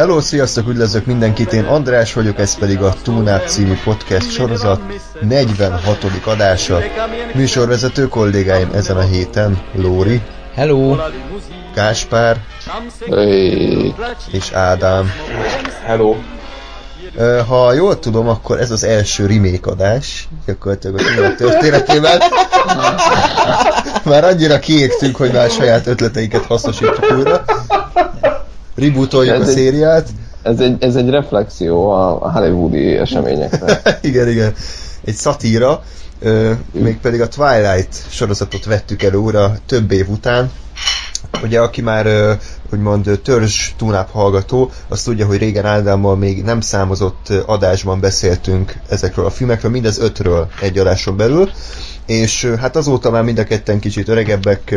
Hello, sziasztok, üdvözlök mindenkit, én András vagyok, ez pedig a Túnát című podcast sorozat 46. adása. Műsorvezető kollégáim ezen a héten Lóri, Hello! Gáspár Hey. és Ádám. Hello. Ha jól tudom, akkor ez az első remake adás, gyakorlatilag a Túnát történetében. Már annyira kiégtünk, hogy már saját ötleteinket hasznosítjuk újra. Rebootoljuk a Ez egy- szériát. Ez egy, ez egy reflexió a a hollywoodi eseményekre. igen, igen. Egy szatíra, ö, mégpedig a Twilight sorozatot vettük elő újra több év után. Ugye, aki már úgymond törzs túnáp hallgató, azt tudja, hogy régen Ádámmal még nem számozott adásban beszéltünk ezekről a filmekről, mindez ötről egy adáson belül, és hát azóta már mind a ketten kicsit öregebbek,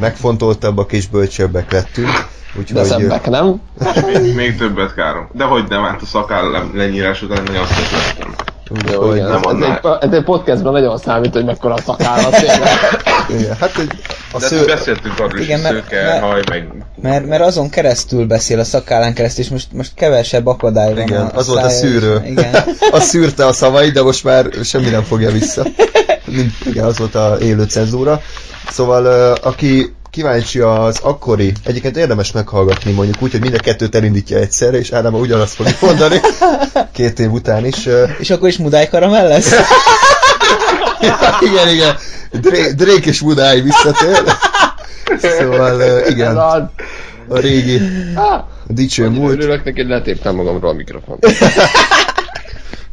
megfontoltabbak és bölcsebbek lettünk. De Úgyhogy, ö, szebbek, nem? még, még többet károm. De hogy nem, hát a szakáll le- lenyírás után nagyon azt tettem. Jó, úgyhogy, igen. nem Ez, annál. egy, ez egy podcastban nagyon számít, hogy mekkora szakállat tényleg. igen, hát hogy a De sző... sző... beszéltünk arról is, Igen, hogy mert- szőke, mert- haj, meg... Mert, mert azon keresztül beszél a szakállán keresztül, és most, most kevesebb akadály van Igen, a az volt a szűrő. és- Igen. az szűrte a szavait, de most már semmi nem fogja vissza. Igen, az volt a élő cenzúra. Szóval, aki kíváncsi az akkori, egyébként érdemes meghallgatni mondjuk úgy, hogy mind a kettőt elindítja egyszerre, és Ádám ugyanazt fogja mondani, két év után is. És akkor is Mudály karamell lesz? igen, igen, Drake, Drake és Mudály visszatér. Szóval, igen, a régi Á, dicső múlt. Örülök neki, letéptem magamról a mikrofont.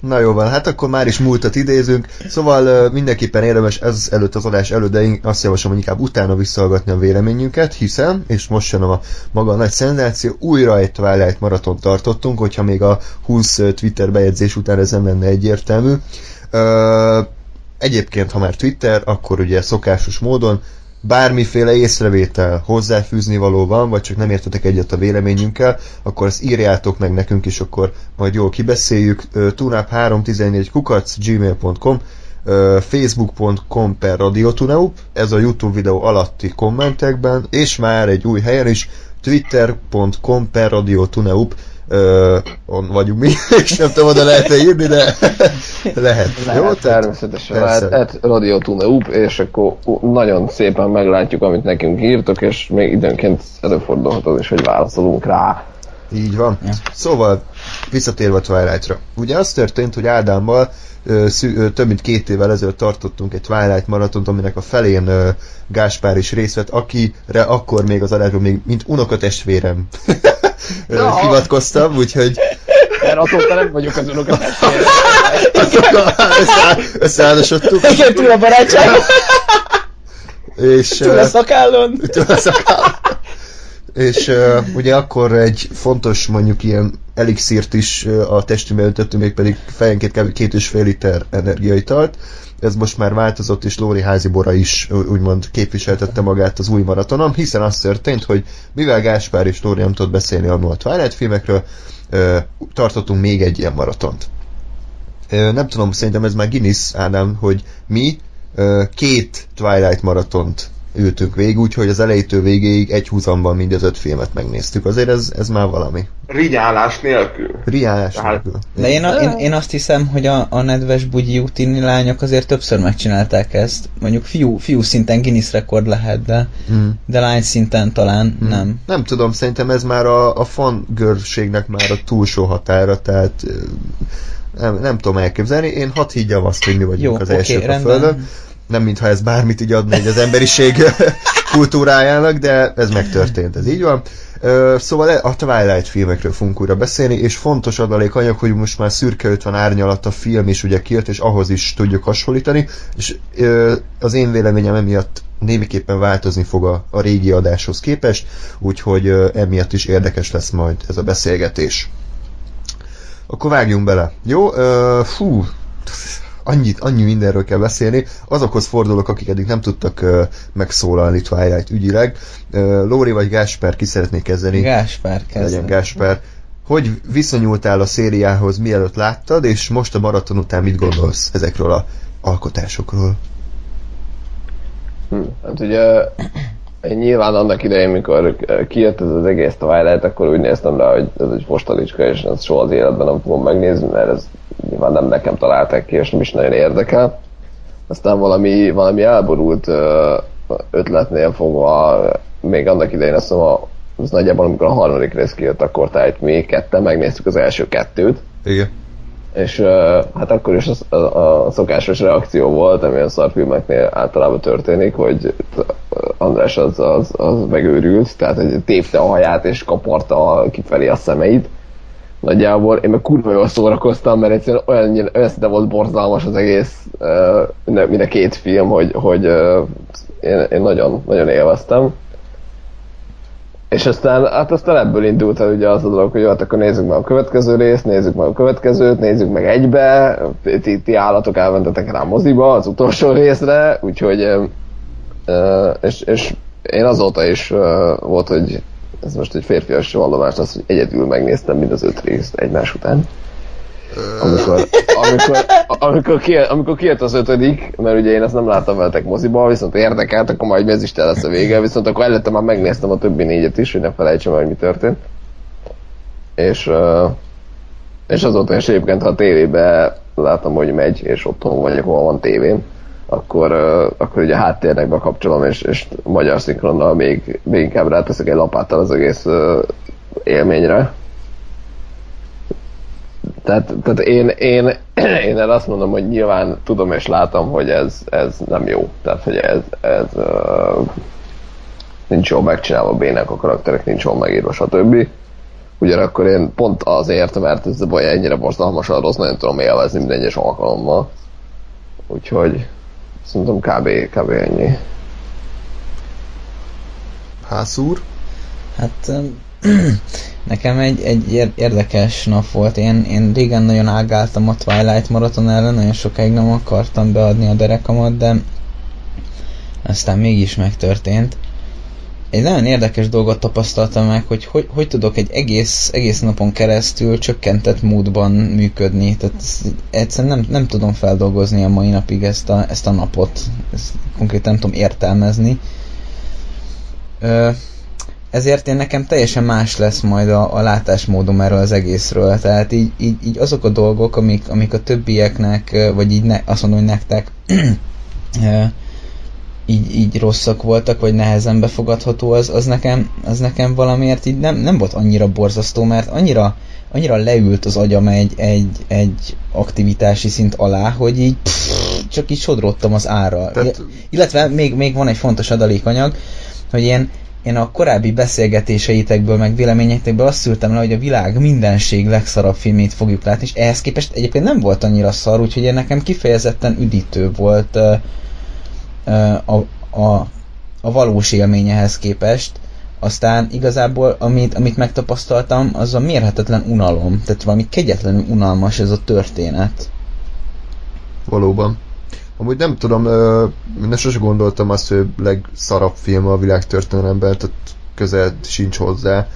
Na jó van, hát akkor már is múltat idézünk, szóval mindenképpen érdemes ez előtt az adás előtt, de én azt javaslom, hogy inkább utána visszahallgatni a véleményünket, hiszen, és most jön a maga a nagy szenzáció, újra egy Twilight maraton tartottunk, hogyha még a 20 ö, Twitter bejegyzés után ez nem lenne egyértelmű. Egyébként, ha már Twitter, akkor ugye szokásos módon bármiféle észrevétel, hozzáfűzni való van, vagy csak nem értetek egyet a véleményünkkel, akkor ezt írjátok meg nekünk, és akkor majd jól kibeszéljük. tunap314 kukac gmail.com facebook.com per radiotuneup, ez a YouTube videó alatti kommentekben, és már egy új helyen is, twitter.com per radiotuneup, ö, on vagyunk mi, és nem tudom, oda lehet -e írni, de lehet. Jó? Lehet, Tehát- természetesen Persze. lehet, et Radio Tuneup, és akkor nagyon szépen meglátjuk, amit nekünk írtok, és még időnként előfordulhat az is, hogy válaszolunk rá. Így van. Ja. Szóval, visszatérve a Twilight-ra. Ugye az történt, hogy Ádámmal ö, szű, ö, több mint két évvel ezelőtt tartottunk egy Twilight maratont, aminek a felén ö, Gáspár is részt vett, akire akkor még az adásban még mint unokatestvérem hivatkoztam, úgyhogy Mert azóta nem vagyok az unokat össze- összeházasodtuk, Igen, túl a barátság, és túl a szakállon. Túl a szakáll. És uh, ugye akkor egy fontos mondjuk ilyen elixírt is a testünkbe öntöttünk, még pedig fejenként kb. két és fél liter energiaitalt. Ez most már változott, és Lóri Házibora is úgymond képviseltette magát az új maratonon, hiszen az történt, hogy mivel Gáspár és Lóri nem tudott beszélni annól a Twilight filmekről, tartottunk még egy ilyen maratont. Nem tudom, szerintem ez már Guinness, Ádám, hogy mi két Twilight maratont ültünk végig, úgyhogy az elejétől végéig egy húzamban mind az öt filmet megnéztük. Azért ez, ez már valami. Rigyálás nélkül. Riálás Tehát- nélkül. De én, a, én, én azt hiszem, hogy a, a nedves bugyi útini lányok azért többször megcsinálták ezt. Mondjuk fiú, fiú szinten Guinness rekord lehet, de, Mm. de lány szinten talán nem. Nem tudom, szerintem ez már a, a fangörségnek már a túlsó határa, tehát nem, nem tudom elképzelni. Én hadd higgyam azt, hogy mi vagyunk Jó, az oké, elsők a rendben. Földön. Nem mintha ez bármit így adna egy az emberiség kultúrájának, de ez megtörtént, ez így van. Szóval a Twilight filmekről fogunk újra beszélni, és fontos adalékanyag, hogy most már szürke 50 árnyalat a film is ugye kijött, és ahhoz is tudjuk hasonlítani, és az én véleményem emiatt némiképpen változni fog a, a régi adáshoz képest, úgyhogy emiatt is érdekes lesz majd ez a beszélgetés. Akkor vágjunk bele. Jó? Fú, annyit, annyi mindenről kell beszélni. Azokhoz fordulok, akik eddig nem tudtak uh, megszólalni Twilight ügyileg. Uh, Lóri vagy Gásper, ki szeretnék kezdeni? Gáspár Legyen kezd. Gásper. Hogy viszonyultál a szériához, mielőtt láttad, és most a maraton után mit gondolsz ezekről a alkotásokról? Hm, hát ugye nyilván annak idején, mikor kijött ez az egész Twilight, akkor úgy néztem rá, hogy ez egy postalicska, és ezt soha az életben nem fogom megnézni, mert ez nyilván nem nekem találták ki, és nem is nagyon érdekel. Aztán valami, valami elborult ötletnél fogva, még annak idején azt mondom, az nagyjából amikor a harmadik rész kijött, akkor tájt mi ketten megnéztük az első kettőt, Igen. És uh, hát akkor is az, a, a szokásos reakció volt, ami a szarfilmeknél általában történik, hogy András az, az, az megőrült, tehát hogy tépte a haját és kaparta kifelé a szemeit. Nagyjából én meg kurva jól szórakoztam, mert egyszerűen olyan, olyan szinte volt borzalmas az egész, uh, a, mind a két film, hogy, hogy uh, én, én nagyon, nagyon élveztem. És aztán, hát aztán ebből indult el ugye az a dolog, hogy hát akkor nézzük meg a következő részt, nézzük meg a következőt, nézzük meg egybe, ti, ti állatok elmentetek rá moziba az utolsó részre, úgyhogy és, és én azóta is volt, hogy ez most egy férfias vallomás az, hogy egyedül megnéztem mind az öt részt egymás után. Amikor, amikor, amikor, kijött, amikor kijött az ötödik, mert ugye én ezt nem láttam veletek moziba, viszont érdekelt, akkor majd ez is te lesz a vége, viszont akkor előtte már megnéztem a többi négyet is, hogy ne felejtsem el, hogy mi történt. És, és azóta is egyébként, ha a tévébe látom, hogy megy, és otthon vagyok, hol van tévém, akkor, akkor ugye háttérnek bekapcsolom, és, és magyar szinkronnal még, még inkább ráteszek egy lapáttal az egész élményre. Tehát, tehát én, én, én erre azt mondom, hogy nyilván tudom és látom, hogy ez, ez nem jó. Tehát, hogy ez, ez uh, nincs jól megcsinálva, bének a karakterek, nincs jól megírva, stb. Ugyanakkor én pont azért, mert ez a baj ennyire borzalmasan rossz, nagyon tudom élvezni minden egyes alkalommal. Úgyhogy szerintem kb. kb. ennyi. Hászúr? Hát öm, nekem egy, egy ér- érdekes nap volt. Én, én régen nagyon ágáltam a Twilight maraton ellen, nagyon sokáig nem akartam beadni a derekamat, de aztán mégis megtörtént. Egy nagyon érdekes dolgot tapasztaltam meg, hogy hogy, hogy tudok egy egész, egész napon keresztül csökkentett módban működni. Tehát egyszerűen nem, nem tudom feldolgozni a mai napig ezt a, ezt a napot. Ezt konkrétan nem tudom értelmezni. Ö, ezért én nekem teljesen más lesz majd a, a látásmódom erről az egészről. Tehát így, így, így azok a dolgok, amik, amik a többieknek, vagy így ne, azt mondom, hogy nektek így, így rosszak voltak, vagy nehezen befogadható, az, az, nekem, az nekem valamiért így nem, nem volt annyira borzasztó, mert annyira, annyira leült az agyam egy, egy, egy aktivitási szint alá, hogy így pff, csak így sodródtam az árral. Tehát- Illetve még, még van egy fontos adalékanyag, hogy én, én a korábbi beszélgetéseitekből, meg véleményeitekből azt szültem le, hogy a világ mindenség legszarabb filmét fogjuk látni, és ehhez képest egyébként nem volt annyira szar, úgyhogy nekem kifejezetten üdítő volt uh, a, a, a valós élményehez képest. Aztán igazából, amit, amit megtapasztaltam, az a mérhetetlen unalom. Tehát valami kegyetlenül unalmas ez a történet. Valóban. Amúgy nem tudom, ö, én sose gondoltam azt, hogy a legszarabb film a világtörténelemben, tehát közel sincs hozzá.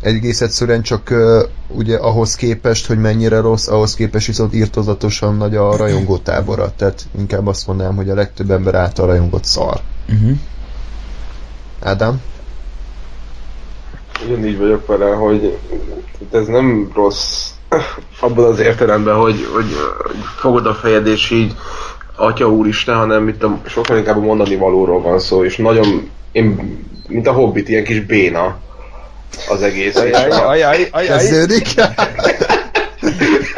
Egész egyszerűen csak ö, ugye ahhoz képest, hogy mennyire rossz, ahhoz képest viszont írtozatosan nagy a rajongó tábora. Tehát inkább azt mondanám, hogy a legtöbb ember által rajongott szar. Uh-huh. Ádám? Ugyanígy vagyok vele, hogy ez nem rossz abban az értelemben, hogy, hogy, hogy fogod a fejed és így Atya úristen, hanem itt a, sokkal inkább a mondani valóról van szó, és nagyon, én, mint a Hobbit, ilyen kis béna az egész. és a- ajaj, ajaj. Kezdődik?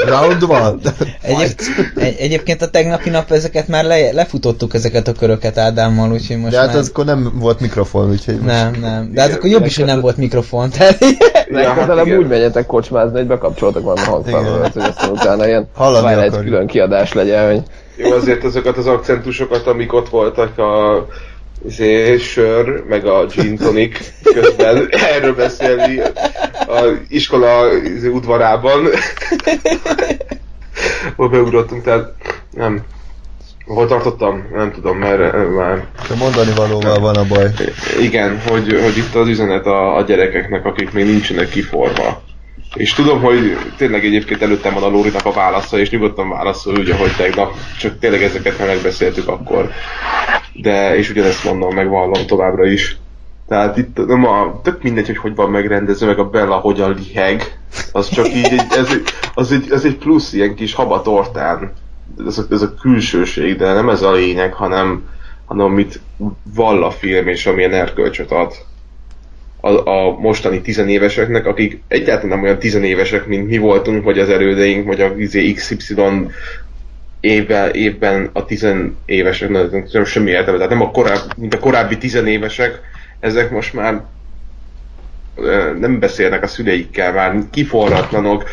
Round one. Egyéb, egy, egyébként a tegnapi nap ezeket már le, lefutottuk ezeket a köröket Ádámmal, úgyhogy most De hát már... az akkor nem volt mikrofon, úgyhogy most Nem, nem. De hát akkor jobb is, hogy nem volt mikrofon. Tehát... Legközelebb igen. úgy menjetek kocsmázni, hogy bekapcsoltak valami hangfelvőt, hogy aztán utána ilyen Hallani Twilight akarjuk. külön kiadás legyen, hogy Jó, azért azokat az akcentusokat, amik ott voltak a izé, sör, meg a gin tonic közben erről beszélni a iskola izé, udvarában. Hol beugrottunk, tehát Nem. Hol tartottam? Nem tudom, mert már... De mondani valóval van a baj. Igen, hogy, hogy itt az üzenet a, a gyerekeknek, akik még nincsenek kiforva. És tudom, hogy tényleg egyébként előttem van a Lórinak a válasza, és nyugodtan válaszol úgy, ahogy tegnap, csak tényleg ezeket már megbeszéltük akkor. De, és ugyanezt mondom, megvallom továbbra is. Tehát itt nem a, tök mindegy, hogy hogy van megrendezve, meg a Bella hogyan liheg, az csak így, egy, ez, egy, az egy, ez egy plusz ilyen kis habatortán. Ez a, ez a külsőség, de nem ez a lényeg, hanem, hanem amit vall a film, és amilyen erkölcsöt ad a, a mostani tizenéveseknek, akik egyáltalán nem olyan tizenévesek, mint mi voltunk, vagy az elődeink, vagy a izé XY évvel, évben a tizenévesek, nem, semmi értelme, tehát nem a korábbi, mint a korábbi tizenévesek, ezek most már nem beszélnek a szüleikkel, már kiforratlanok,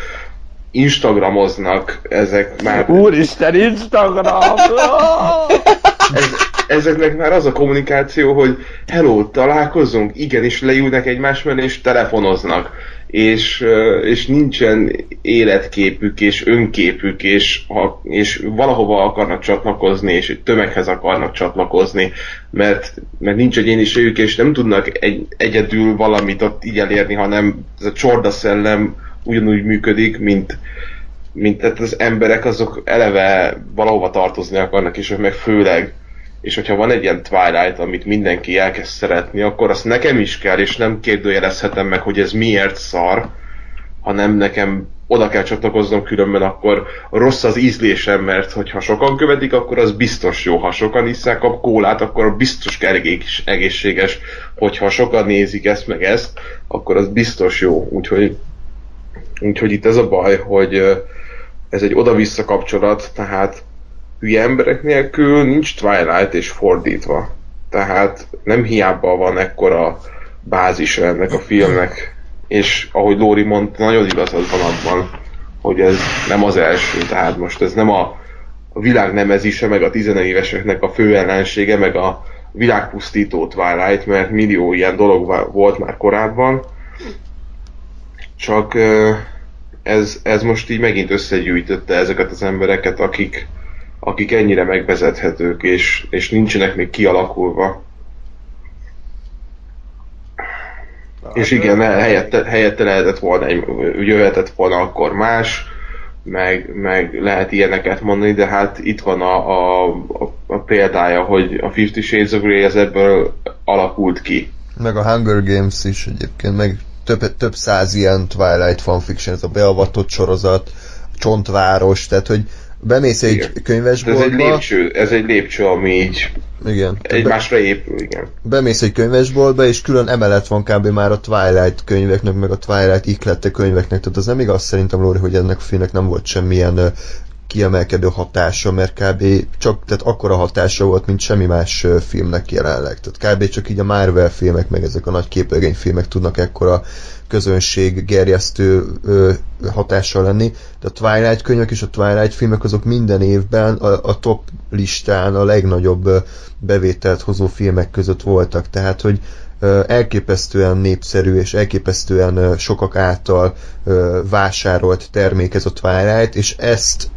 Instagramoznak, ezek már... Úristen, Instagram! ez, ezeknek már az a kommunikáció, hogy hello, találkozunk, igen, és leülnek egymás mellé, és telefonoznak, és, és nincsen életképük, és önképük, és, ha, és valahova akarnak csatlakozni, és egy tömeghez akarnak csatlakozni, mert, mert nincs egyéniségük, és nem tudnak egy, egyedül valamit ott így elérni, hanem ez a csorda szellem ugyanúgy működik, mint, mint tehát az emberek azok eleve valahova tartozni akarnak, és ők meg főleg és hogyha van egy ilyen Twilight, amit mindenki elkezd szeretni, akkor azt nekem is kell, és nem kérdőjelezhetem meg, hogy ez miért szar, hanem nekem oda kell csatlakoznom, különben akkor rossz az ízlésem, mert hogyha sokan követik, akkor az biztos jó. Ha sokan isszák a kólát, akkor biztos egész- egészséges. Hogyha sokan nézik ezt meg ezt, akkor az biztos jó. Úgyhogy, úgyhogy itt ez a baj, hogy ez egy oda-vissza kapcsolat, tehát hülye emberek nélkül nincs Twilight és fordítva. Tehát nem hiába van ekkora bázis ennek a filmnek. És ahogy Lóri mondta, nagyon igazad van abban, hogy ez nem az első. Tehát most ez nem a, a világ nemezise, meg a tizenéveseknek a fő ellensége, meg a világpusztító Twilight, mert millió ilyen dolog volt már korábban. Csak ez, ez most így megint összegyűjtötte ezeket az embereket, akik, akik ennyire megvezethetők, és, és nincsenek még kialakulva. és igen, helyette, helyette lehetett volna, egy- jöhetett volna akkor más, meg, meg lehet ilyeneket mondani, de hát itt van a, a, a, a példája, hogy a Fifty Shades of Grey ez ebből alakult ki. Meg a Hunger Games is egyébként, meg több, több száz ilyen Twilight fanfiction, ez a beavatott sorozat, a Csontváros, tehát hogy bemész egy Igen. De ez egy könyvesboltba, lépcső, ez egy lépcső, ami így igen, be, egymásra épül, igen. bemész egy könyvesboltba, és külön emelet van kb. már a Twilight könyveknek, meg a Twilight iklette könyveknek, tehát az nem igaz szerintem, Lóri, hogy ennek a filmnek nem volt semmilyen kiemelkedő hatása, mert kb. csak, tehát akkora hatása volt, mint semmi más filmnek jelenleg. Tehát kb. csak így a Marvel filmek, meg ezek a nagy képregényfilmek tudnak ekkora közönség gerjesztő ö, hatással lenni, de a Twilight könyvek és a Twilight filmek azok minden évben a, a top listán a legnagyobb bevételt hozó filmek között voltak, tehát hogy elképesztően népszerű és elképesztően sokak által vásárolt termék ez a Twilight, és ezt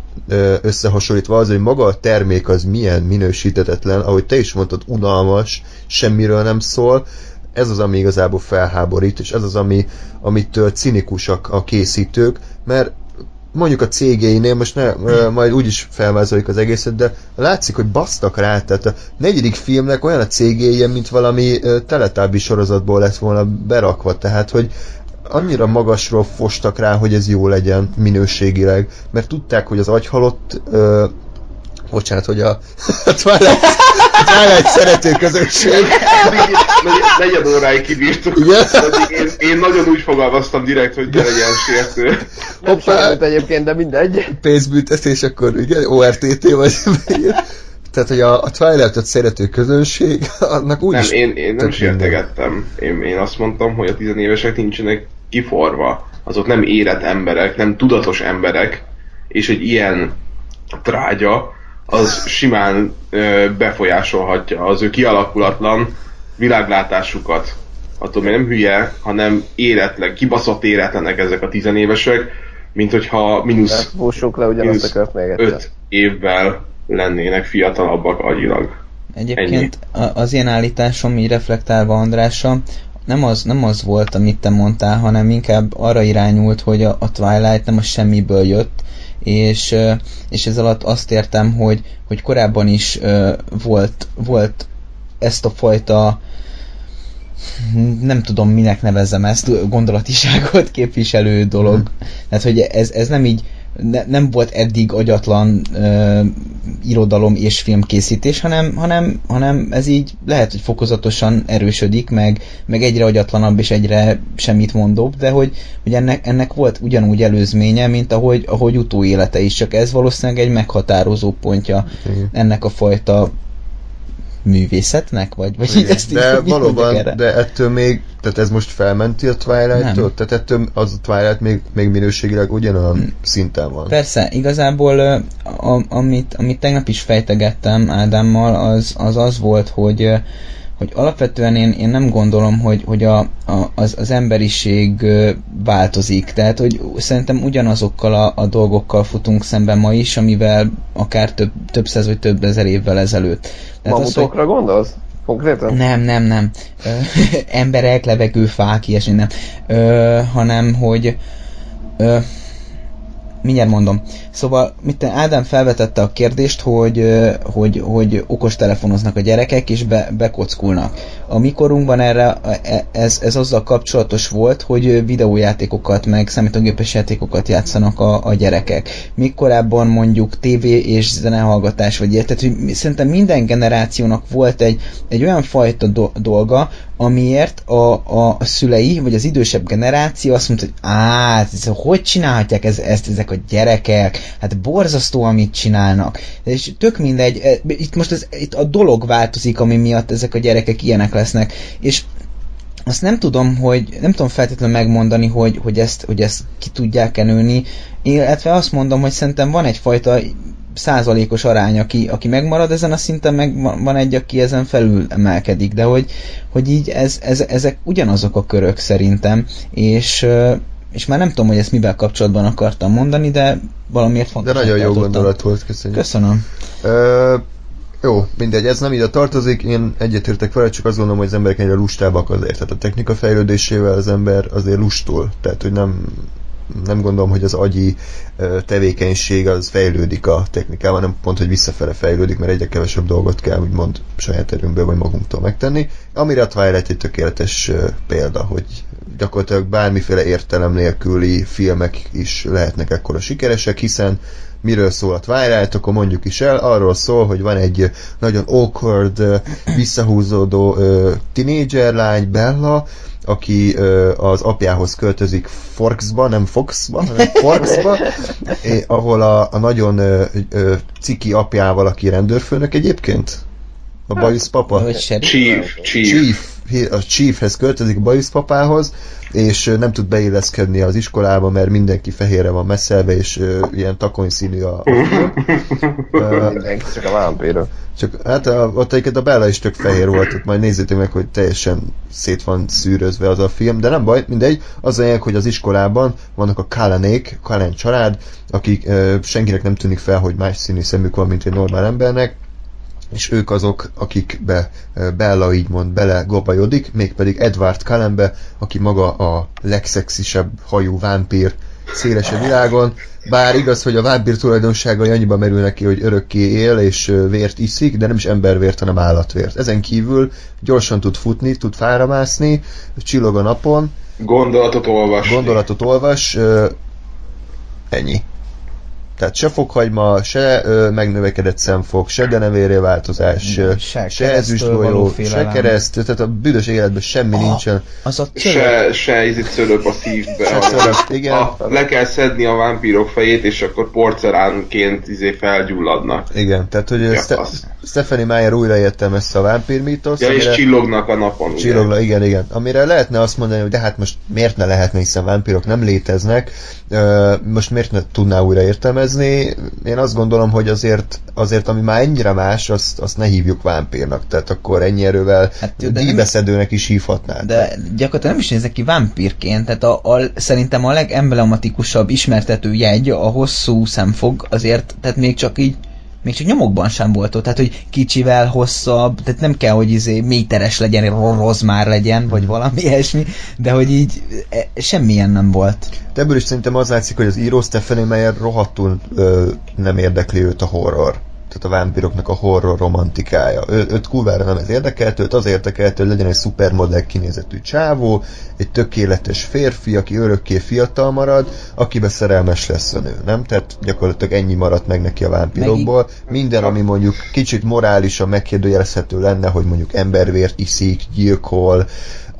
összehasonlítva az, hogy maga a termék az milyen minősítetetlen, ahogy te is mondtad, unalmas, semmiről nem szól, ez az, ami igazából felháborít, és ez az, ami, amitől cinikusak a készítők, mert mondjuk a cégénél, most ne, majd úgyis felvázoljuk az egészet, de látszik, hogy basztak rá, tehát a negyedik filmnek olyan a cégéje, mint valami teletábbi sorozatból lett volna berakva, tehát hogy annyira magasról fostak rá, hogy ez jó legyen minőségileg, mert tudták, hogy az agyhalott ö, bocsánat, hogy a, a Twilight, a Twilight szerető negy- negyed óráig kibírtuk. Igen. Én, én nagyon úgy fogalmaztam direkt, hogy ne legyen sértő. Sikerült egyébként, de mindegy. pénzbüntetés, akkor igen, ORTT vagy tehát, hogy a, a Twilight-ot szerető közönség, annak úgy Nem, is én, én nem sértegettem. Én, én azt mondtam, hogy a tizenévesek nincsenek kiforva. Azok nem érett emberek, nem tudatos emberek, és egy ilyen trágya, az simán ö, befolyásolhatja az ő kialakulatlan világlátásukat. Attól még nem hülye, hanem éretlen, kibaszott éretlenek ezek a tizenévesek, mint hogyha mínusz le mínusz. 5 évvel lennének fiatalabbak agyilag. Egyébként a- az ilyen állításom, így reflektálva Andrásra, nem az, nem az volt, amit te mondtál, hanem inkább arra irányult, hogy a, a Twilight nem a semmiből jött, és, és ez alatt azt értem, hogy, hogy korábban is volt, volt ezt a fajta nem tudom minek nevezzem ezt, gondolatiságot képviselő dolog. Mhm. Tehát, hogy ez, ez nem így, ne, nem volt eddig agyatlan ö, irodalom és filmkészítés, hanem, hanem, hanem ez így lehet, hogy fokozatosan erősödik, meg, meg egyre agyatlanabb és egyre semmit mondóbb, de hogy, hogy ennek, ennek volt ugyanúgy előzménye, mint ahogy, ahogy utóélete is, csak ez valószínűleg egy meghatározó pontja Igen. ennek a fajta művészetnek, vagy, vagy így Igen, ezt így, de mondjak valóban, erre? de ettől még, tehát ez most felmenti a Twilight-tól? Tehát ettől az a Twilight még, még minőségileg ugyanolyan szinten van. Persze, igazából a, amit, amit tegnap is fejtegettem Ádámmal, az az, az volt, hogy hogy alapvetően én, én nem gondolom, hogy, hogy a, a, az, az emberiség változik. Tehát, hogy szerintem ugyanazokkal a, a dolgokkal futunk szemben ma is, amivel akár több, több száz vagy több ezer évvel ezelőtt. Tehát az, hogy, Mamutokra gondolsz? Konkrétan? nem, nem, nem. Ö, emberek, levegő, fák, ilyesmi nem. Ö, hanem, hogy ö, mindjárt mondom. Szóval, mit Ádám felvetette a kérdést, hogy, hogy, hogy okos telefonoznak a gyerekek, és be, bekockulnak. A mikorunkban erre e- ez, ez azzal kapcsolatos volt, hogy videójátékokat, meg számítógépes játékokat játszanak a, a gyerekek. Míg korábban mondjuk TV és zenehallgatás, vagy ilyet. Tehát, hogy szerintem minden generációnak volt egy, egy olyan fajta do- dolga, amiért a, a, szülei, vagy az idősebb generáció azt mondta, hogy á, ez, hogy csinálhatják ez, ezt ezek gyerekek, hát borzasztó, amit csinálnak. És tök mindegy, e, itt most ez, itt a dolog változik, ami miatt ezek a gyerekek ilyenek lesznek, és azt nem tudom, hogy nem tudom feltétlenül megmondani, hogy, hogy, ezt, hogy ezt ki tudják-e nőni, illetve azt mondom, hogy szerintem van egyfajta százalékos arány, aki, aki megmarad ezen a szinten, meg van egy, aki ezen felül emelkedik, de hogy, hogy így ez, ez, ezek ugyanazok a körök szerintem, és, és már nem tudom, hogy ezt mivel kapcsolatban akartam mondani, de valamiért De fontos. nagyon jó gondolat volt, köszönjük. Köszönöm. Ö, jó, mindegy, ez nem ide tartozik, én egyetértek vele, csak azt gondolom, hogy az emberek egyre lustábbak azért. Tehát a technika fejlődésével az ember azért lustul. Tehát, hogy nem, nem gondolom, hogy az agyi tevékenység az fejlődik a technikával, nem pont, hogy visszafele fejlődik, mert egyre kevesebb dolgot kell, úgymond saját erőnkből vagy magunktól megtenni. Amire a Twilight egy tökéletes példa, hogy gyakorlatilag bármiféle értelem nélküli filmek is lehetnek ekkora sikeresek, hiszen miről szól a Twilight, akkor mondjuk is el, arról szól, hogy van egy nagyon awkward, visszahúzódó tinédzser lány, Bella, aki ö, az apjához költözik Forksba, nem Foxba, hanem Forksba, eh, ahol a, a nagyon ö, ö, ciki apjával, aki rendőrfőnök egyébként, a bajusz papa? Chief, Chief. Chief, a Chiefhez költözik a bajuszpapához, és nem tud beilleszkedni az iskolába, mert mindenki fehérre van messzelve, és ö, ilyen takony színű a, a Mindenki csak a vámpírok. csak hát a, ott egyébként a Bella is tök fehér volt, ott majd nézzétek meg, hogy teljesen szét van szűrözve az a film, de nem baj, mindegy. Az a lényeg, hogy az iskolában vannak a Kallanék, Kallen család, akik ö, senkinek nem tűnik fel, hogy más színű szemük van, mint egy normál embernek, és ők azok, akikbe ö, Bella így mond bele gobajodik, mégpedig Edward Cullenbe, aki maga a legszexisebb hajú vámpír széles a világon, bár igaz, hogy a vámpír tulajdonságai annyiba merülnek ki, hogy örökké él és ö, vért iszik, de nem is embervért, hanem állatvért. Ezen kívül gyorsan tud futni, tud fára mászni, csillog a napon, Gondolatot olvasni. gondolatot olvas, ö, ennyi. Tehát se fokhagyma, se ö, megnövekedett szemfog, se denevéré változás, Se se ezüstgolyó, se kereszt, tehát a büdös életben semmi Ah, nincsen. Az a. Se, se izit szöröp a szívbe. Se szöröp, igen. A, le kell szedni a vámpírok fejét, és akkor porcelánként izé felgyulladnak. Igen, tehát hogy Ja, Ste- az. Stephanie Meyer újra értelmezte a vámpír mítosz, Ja, és csillognak a napon. ugye? Csillogna, igen, igen. Amire lehetne azt mondani, hogy de hát most miért ne lehetne, hiszen vámpírok nem léteznek, Ö, most miért ne tudná újra értelmezni? Én azt gondolom, hogy azért, azért ami már ennyire más, azt, azt ne hívjuk vámpírnak, tehát akkor ennyi erővel Hát díjbeszedőnek is hívhatnád. De gyakorlatilag nem is nézek ki vámpírként, tehát a, a, szerintem a legemblematikusabb ismertető jegy a hosszú szemfog, azért, tehát még csak így még csak nyomokban sem volt ott, tehát hogy kicsivel hosszabb, tehát nem kell, hogy izé méteres legyen, rossz már legyen, vagy valami ilyesmi, de hogy így e, semmilyen nem volt. De ebből is szerintem az látszik, hogy az író Stephanie Meyer rohadtul ö, nem érdekli őt a horror tehát a vámpiroknak a horror romantikája. Ő, őt kurvára nem ez érdekelt, őt az érdekelt, hogy legyen egy szupermodell kinézetű csávó, egy tökéletes férfi, aki örökké fiatal marad, akibe szerelmes lesz a nő, nem? Tehát gyakorlatilag ennyi maradt meg neki a vámpirokból. Minden, ami mondjuk kicsit morálisan megkérdőjelezhető lenne, hogy mondjuk embervért iszik, gyilkol,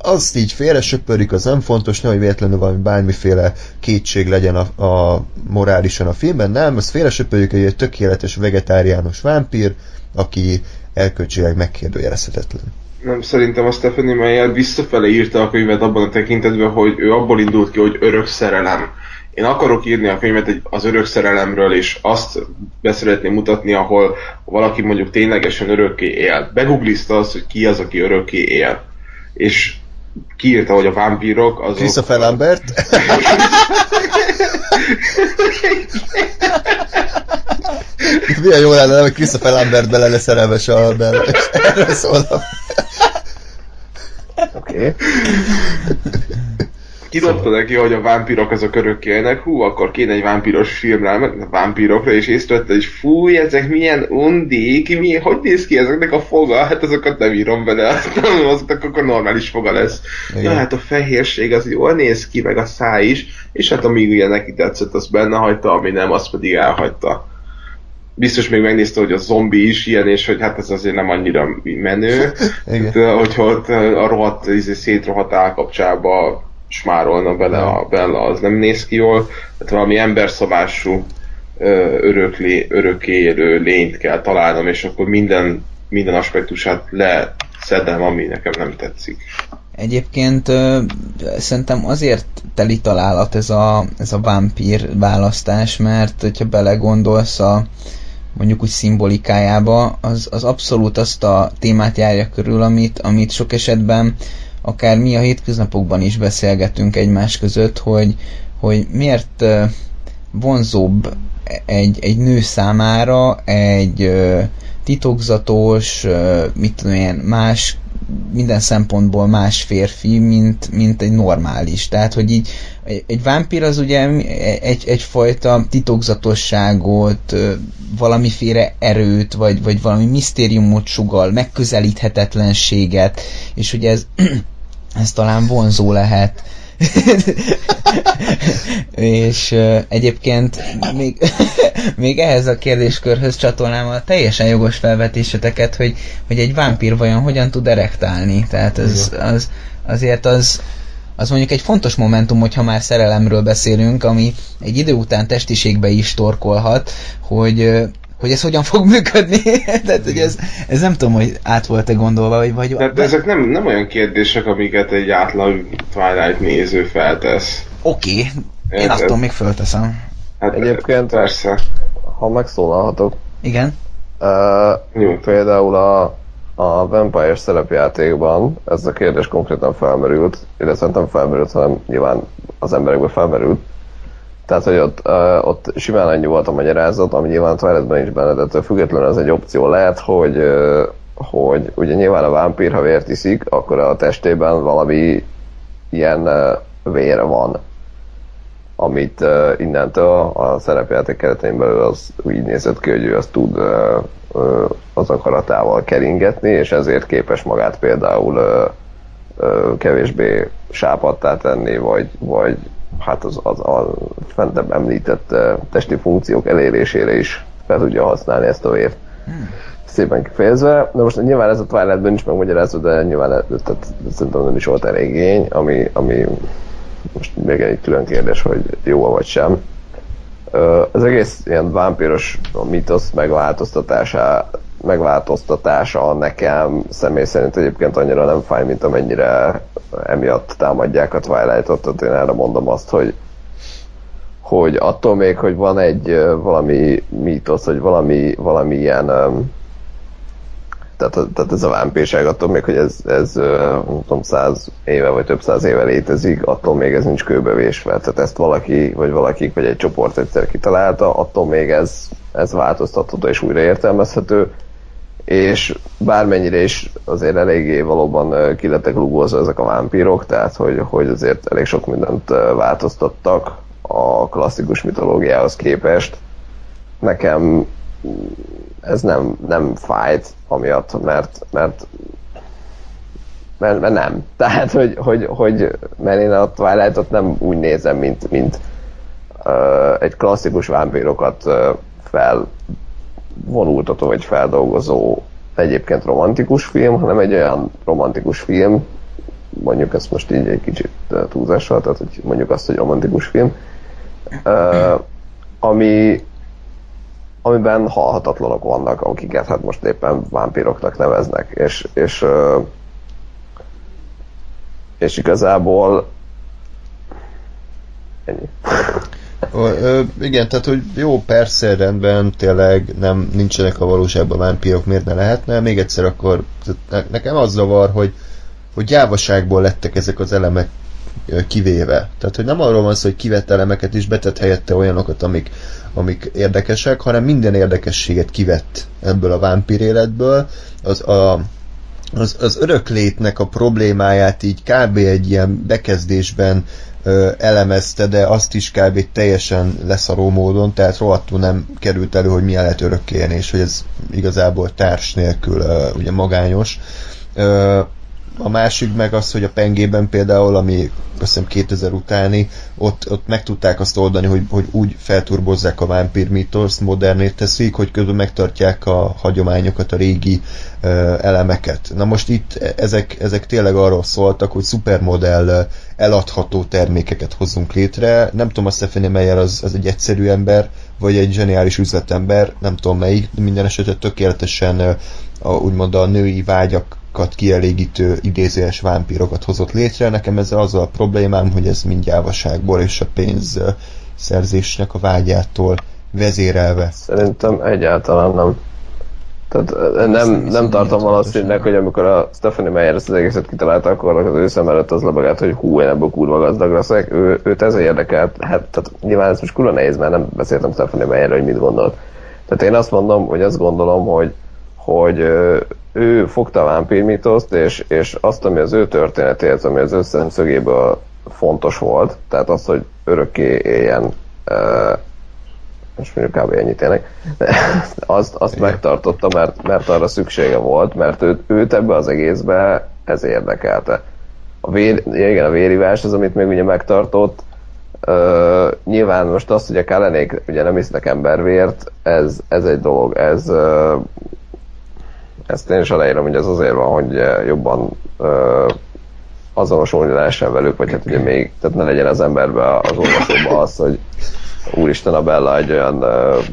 azt így félre söpörik, az nem fontos, nehogy véletlenül valami bármiféle kétség legyen a, a morálisan a filmben, nem, azt félre söpörjük, hogy egy tökéletes vegetáriánus vámpír, aki elkölcsileg megkérdőjelezhetetlen. Nem, szerintem a Stephanie Meyer visszafele írta a könyvet abban a tekintetben, hogy ő abból indult ki, hogy örök szerelem. Én akarok írni a könyvet az örök szerelemről, és azt beszeretném mutatni, ahol valaki mondjuk ténylegesen örökké él. Beguglizta azt, hogy ki az, aki örökké él. És kiírta, hogy a vámpírok azok... Christopher Lambert? Milyen jó lenne, hogy Christopher Lambert bele lenne szerelmes a. Erről szól Oké. Okay. Kidobta neki, hogy a vámpírok azok örökké élnek, hú, akkor kéne egy vámpíros film rá, a vámpírokra, és észrevette, hogy fúj, ezek milyen undik, mi, hogy néz ki ezeknek a foga, hát azokat nem írom bele, nem, azoknak akkor normális foga lesz. Igen. Na hát a fehérség az jól néz ki, meg a száj is, és hát amíg ugye neki tetszett, az benne hagyta, ami nem, azt pedig elhagyta biztos még megnézte, hogy a zombi is ilyen, és hogy hát ez azért nem annyira menő. Hát, hogyha ott a rohadt, izé, szétrohadt állkapcsába smárolna bele a Bella, az nem néz ki jól. Tehát valami emberszabású öröklé, örökélő lényt kell találnom, és akkor minden, minden aspektusát leszedem, ami nekem nem tetszik. Egyébként ö, szerintem azért teli találat ez a, ez a vámpír választás, mert hogyha belegondolsz a mondjuk úgy szimbolikájába, az, az abszolút azt a témát járja körül, amit, amit sok esetben akár mi a hétköznapokban is beszélgetünk egymás között, hogy, hogy miért vonzóbb egy, egy nő számára egy titokzatos, mit tudom én, más minden szempontból más férfi, mint, mint egy normális. Tehát, hogy így egy vámpír az ugye egy, egyfajta titokzatosságot, valamiféle erőt, vagy, vagy valami misztériumot sugal, megközelíthetetlenséget, és ugye ez ez talán vonzó lehet. és uh, egyébként még, még ehhez a kérdéskörhöz csatolnám a teljesen jogos felvetéseteket, hogy, hogy egy vámpír vajon hogyan tud erektálni. Tehát az, az, azért az, az mondjuk egy fontos momentum, hogyha már szerelemről beszélünk, ami egy idő után testiségbe is torkolhat, hogy hogy ez hogyan fog működni. Tehát, hogy ez, ez nem tudom, hogy át volt-e gondolva, vagy... vagy Tehát ezek nem, nem olyan kérdések, amiket egy átlag Twilight néző feltesz. Oké, okay. én attól még fölteszem. Hát Egyébként, persze. Ha megszólalhatok. Igen. Uh, például a, a Vampire szerepjátékban ez a kérdés konkrétan felmerült, illetve nem felmerült, hanem nyilván az emberekben felmerült, tehát, hogy ott, uh, ott simán annyi volt a magyarázat, ami nyilván Twilightben is benne, de függetlenül ez egy opció lehet, hogy, uh, hogy ugye nyilván a vámpír, ha vért iszik, akkor a testében valami ilyen uh, vér van, amit uh, innentől a szerepjáték keretein belül az úgy nézett ki, hogy ő azt tud uh, uh, az akaratával keringetni, és ezért képes magát például uh, kevésbé sápadtá tenni, vagy, vagy hát az, az a fentebb említett uh, testi funkciók elérésére is fel tudja használni ezt a vért. Hmm. Szépen kifejezve. De most nyilván ez a Twilightben is megmagyarázva, de nyilván tehát szerintem nem is volt elég igény, ami, ami most még egy külön kérdés, hogy jó vagy sem. Az egész ilyen vámpíros mitosz megváltoztatása, megváltoztatása nekem személy szerint egyébként annyira nem fáj, mint amennyire emiatt támadják a Twilight-ot, tehát én erre mondom azt, hogy hogy attól még, hogy van egy valami mítosz, vagy valami, valami ilyen tehát, tehát ez a vámpírság attól még, hogy ez, ez nem tudom, száz éve vagy több száz éve létezik, attól még ez nincs kőbevésve. Tehát ezt valaki, vagy valakik, vagy egy csoport egyszer kitalálta, attól még ez, ez változtatható és újraértelmezhető és bármennyire is azért eléggé valóban ki lettek rúgózva ezek a vámpírok, tehát hogy, hogy azért elég sok mindent változtattak a klasszikus mitológiához képest. Nekem ez nem, nem fájt, amiatt, mert, mert mert, mert nem. Tehát, hogy, hogy, hogy mert én a Twilight-ot nem úgy nézem, mint, mint uh, egy klasszikus vámpírokat uh, fel vonultató vagy feldolgozó egyébként romantikus film, hanem egy olyan romantikus film, mondjuk ezt most így egy kicsit túlzással, tehát hogy mondjuk azt, hogy romantikus film, ami, amiben halhatatlanok vannak, akiket hát most éppen vámpíroknak neveznek, és, és, és igazából ennyi. Ö, igen, tehát hogy jó, persze, rendben, tényleg nem nincsenek a valóságban vámpírok, miért ne lehetne? Még egyszer akkor ne, nekem az zavar, hogy, hogy gyávaságból lettek ezek az elemek kivéve. Tehát, hogy nem arról van szó, hogy kivett elemeket is betett helyette olyanokat, amik, amik érdekesek, hanem minden érdekességet kivett ebből a vámpír életből. Az, a, az, az öröklétnek a problémáját így kb. egy ilyen bekezdésben elemezte, de azt is kb. teljesen leszaró módon, tehát rohadtul nem került elő, hogy milyen lehet örökkélni, és hogy ez igazából társ nélkül ugye magányos. Ö, a másik meg az, hogy a pengében például, ami köszönöm 2000 utáni, ott, ott meg tudták azt oldani, hogy, hogy úgy felturbozzák a vámpír mitoszt, modernét teszik, hogy közben megtartják a hagyományokat, a régi uh, elemeket. Na most itt ezek, ezek tényleg arról szóltak, hogy szupermodell eladható termékeket hozzunk létre. Nem tudom, a Stephanie Meyer az, az egy egyszerű ember, vagy egy zseniális üzletember, nem tudom melyik, minden esetre tökéletesen a, úgymond a női vágyak kielégítő idézőes vámpírokat hozott létre. Nekem ez az a problémám, hogy ez mind gyávaságból és a pénz szerzésnek a vágyától vezérelve. Szerintem egyáltalán nem. Tehát nem, nem tartom valószínűleg, hogy amikor a Stephanie Meyer ezt az egészet kitalálta, akkor az ő szem előtt az lebegált, hogy hú, én ebből kurva gazdag leszek. Ő, őt ez érdekelt. Hát, tehát nyilván ez most kurva nehéz, mert nem beszéltem Stephanie Meyer, hogy mit gondolt. Tehát én azt mondom, hogy azt gondolom, hogy, hogy ő fogta a vámpírmitoszt, és, és azt, ami az ő történetéhez, ami az ő szemszögéből fontos volt, tehát az, hogy örökké éljen, most mondjuk kb. ennyit tényleg, azt, azt megtartotta, mert, mert arra szüksége volt, mert őt, őt ebbe az egészbe ez érdekelte. A vér, igen, a vérivás az, amit még ugye megtartott, Uh, nyilván most azt, hogy a kellenék ugye nem isznek embervért, ez, ez egy dolog, ez uh, ezt én is aláírom, hogy ez azért van, hogy eh, jobban uh, azonosulni lehessen velük, vagy hát ugye még, tehát ne legyen az emberbe az olvasóban az, hogy úristen a Bella egy olyan uh,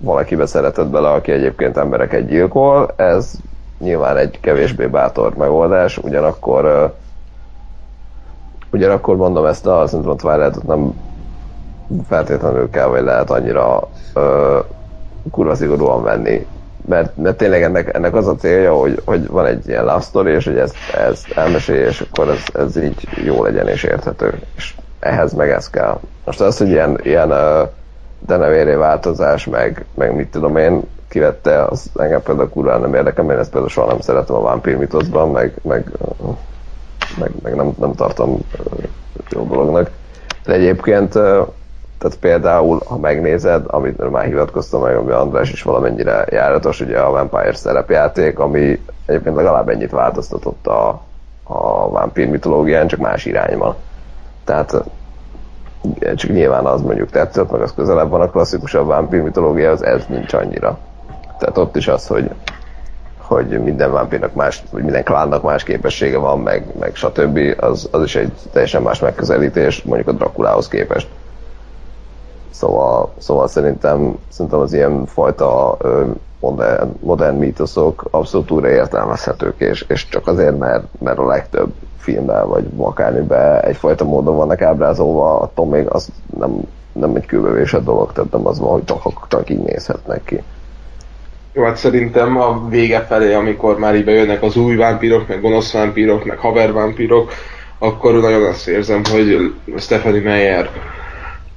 valakibe szeretett bele, aki egyébként embereket gyilkol, ez nyilván egy kevésbé bátor megoldás, ugyanakkor uh, ugyanakkor mondom ezt a szerintem a Twilight-ot nem feltétlenül kell, vagy lehet annyira uh, kurva szigorúan venni mert, mert tényleg ennek, ennek az a célja, hogy, hogy van egy ilyen love story, és hogy ezt, ezt elmesélje, és akkor ez, ez így jó legyen és érthető. És ehhez meg ez kell. Most az, hogy ilyen, ilyen uh, denevéré változás, meg, meg mit tudom én, kivette, az engem például kurva nem érdekel, én ezt például soha nem szeretem a Vampire mitoszban, meg, meg, meg, meg nem, nem tartom jó dolognak. De egyébként tehát például, ha megnézed, amit már hivatkoztam meg, ami András is valamennyire járatos, ugye a Vampire szerepjáték, ami egyébként legalább ennyit változtatott a, a vámpír mitológián, csak más irányban. Tehát csak nyilván az mondjuk tetszett, meg az közelebb van a klasszikusabb vámpír mitológiához, ez nincs annyira. Tehát ott is az, hogy, hogy minden vámpírnak más, vagy minden klánnak más képessége van, meg, meg stb. Az, az is egy teljesen más megközelítés, mondjuk a Drakulához képest. Szóval, szóval szerintem, szerintem az ilyen fajta modern, modern mítoszok abszolút újra értelmezhetők, és, és csak azért, mert, mert a legtöbb filmben, vagy akármiben egyfajta módon vannak ábrázolva, attól még az nem, nem egy kőbevésett dolog, tehát nem az van, hogy csak, csak így nézhetnek ki. Jó, hát szerintem a vége felé, amikor már így bejönnek az új vámpírok, meg gonosz vámpírok, meg haver vámpírok, akkor nagyon azt érzem, hogy Stephanie Meyer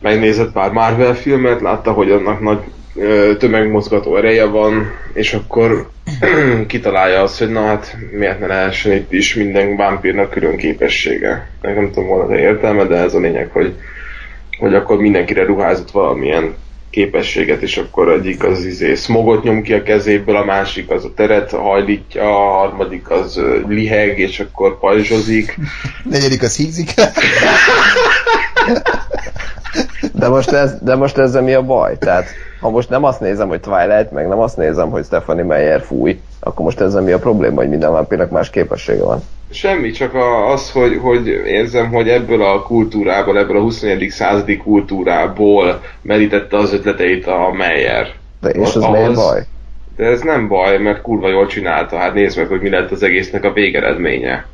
megnézett pár Marvel filmet, látta, hogy annak nagy ö, tömegmozgató ereje van, és akkor kitalálja azt, hogy na hát miért ne lehessen itt is minden vámpírnak külön képessége. Nem tudom volna az értelme, de ez a lényeg, hogy, hogy akkor mindenkire ruházott valamilyen képességet, és akkor egyik az izé smogot nyom ki a kezéből, a másik az a teret hajlítja, a harmadik az liheg, és akkor pajzsozik. Negyedik az hízik. De most, ez, de most ezzel mi a baj? Tehát, ha most nem azt nézem, hogy Twilight, meg nem azt nézem, hogy Stephanie Meyer fúj, akkor most ezzel mi a probléma, hogy minden vámpírnak más képessége van? Semmi, csak a, az, hogy, hogy érzem, hogy ebből a kultúrából, ebből a 21. századi kultúrából merítette az ötleteit a Meyer. De és Ahhoz- miért baj? De ez nem baj, mert kurva jól csinálta. Hát nézd meg, hogy mi lett az egésznek a végeredménye.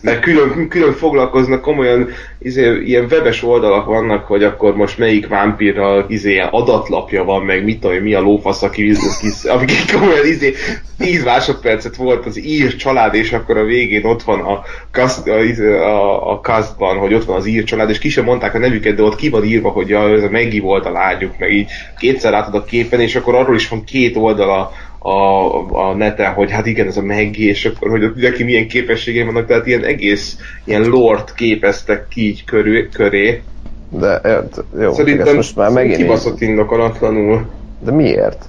Mert külön, külön foglalkoznak komolyan, izé, ilyen webes oldalak vannak, hogy akkor most melyik vámpírral izé, ilyen adatlapja van, meg mit tudom, mi a lófasz, aki, aki, aki komolyan izé, 10 másodpercet volt az ír család, és akkor a végén ott van a, cast, a, izé, a, a castban, hogy ott van az ír család, és ki sem mondták a nevüket, de ott ki van írva, hogy ja, ez a Meggi volt a lányuk, meg így kétszer látod a képen, és akkor arról is van két oldala a, a neten, hogy hát igen, ez a Maggie, és akkor, hogy neki milyen képességei vannak, tehát ilyen egész ilyen lord képeztek ki így körül, köré. De jó, Szerintem most már megint... kibaszott indokolatlanul, De miért?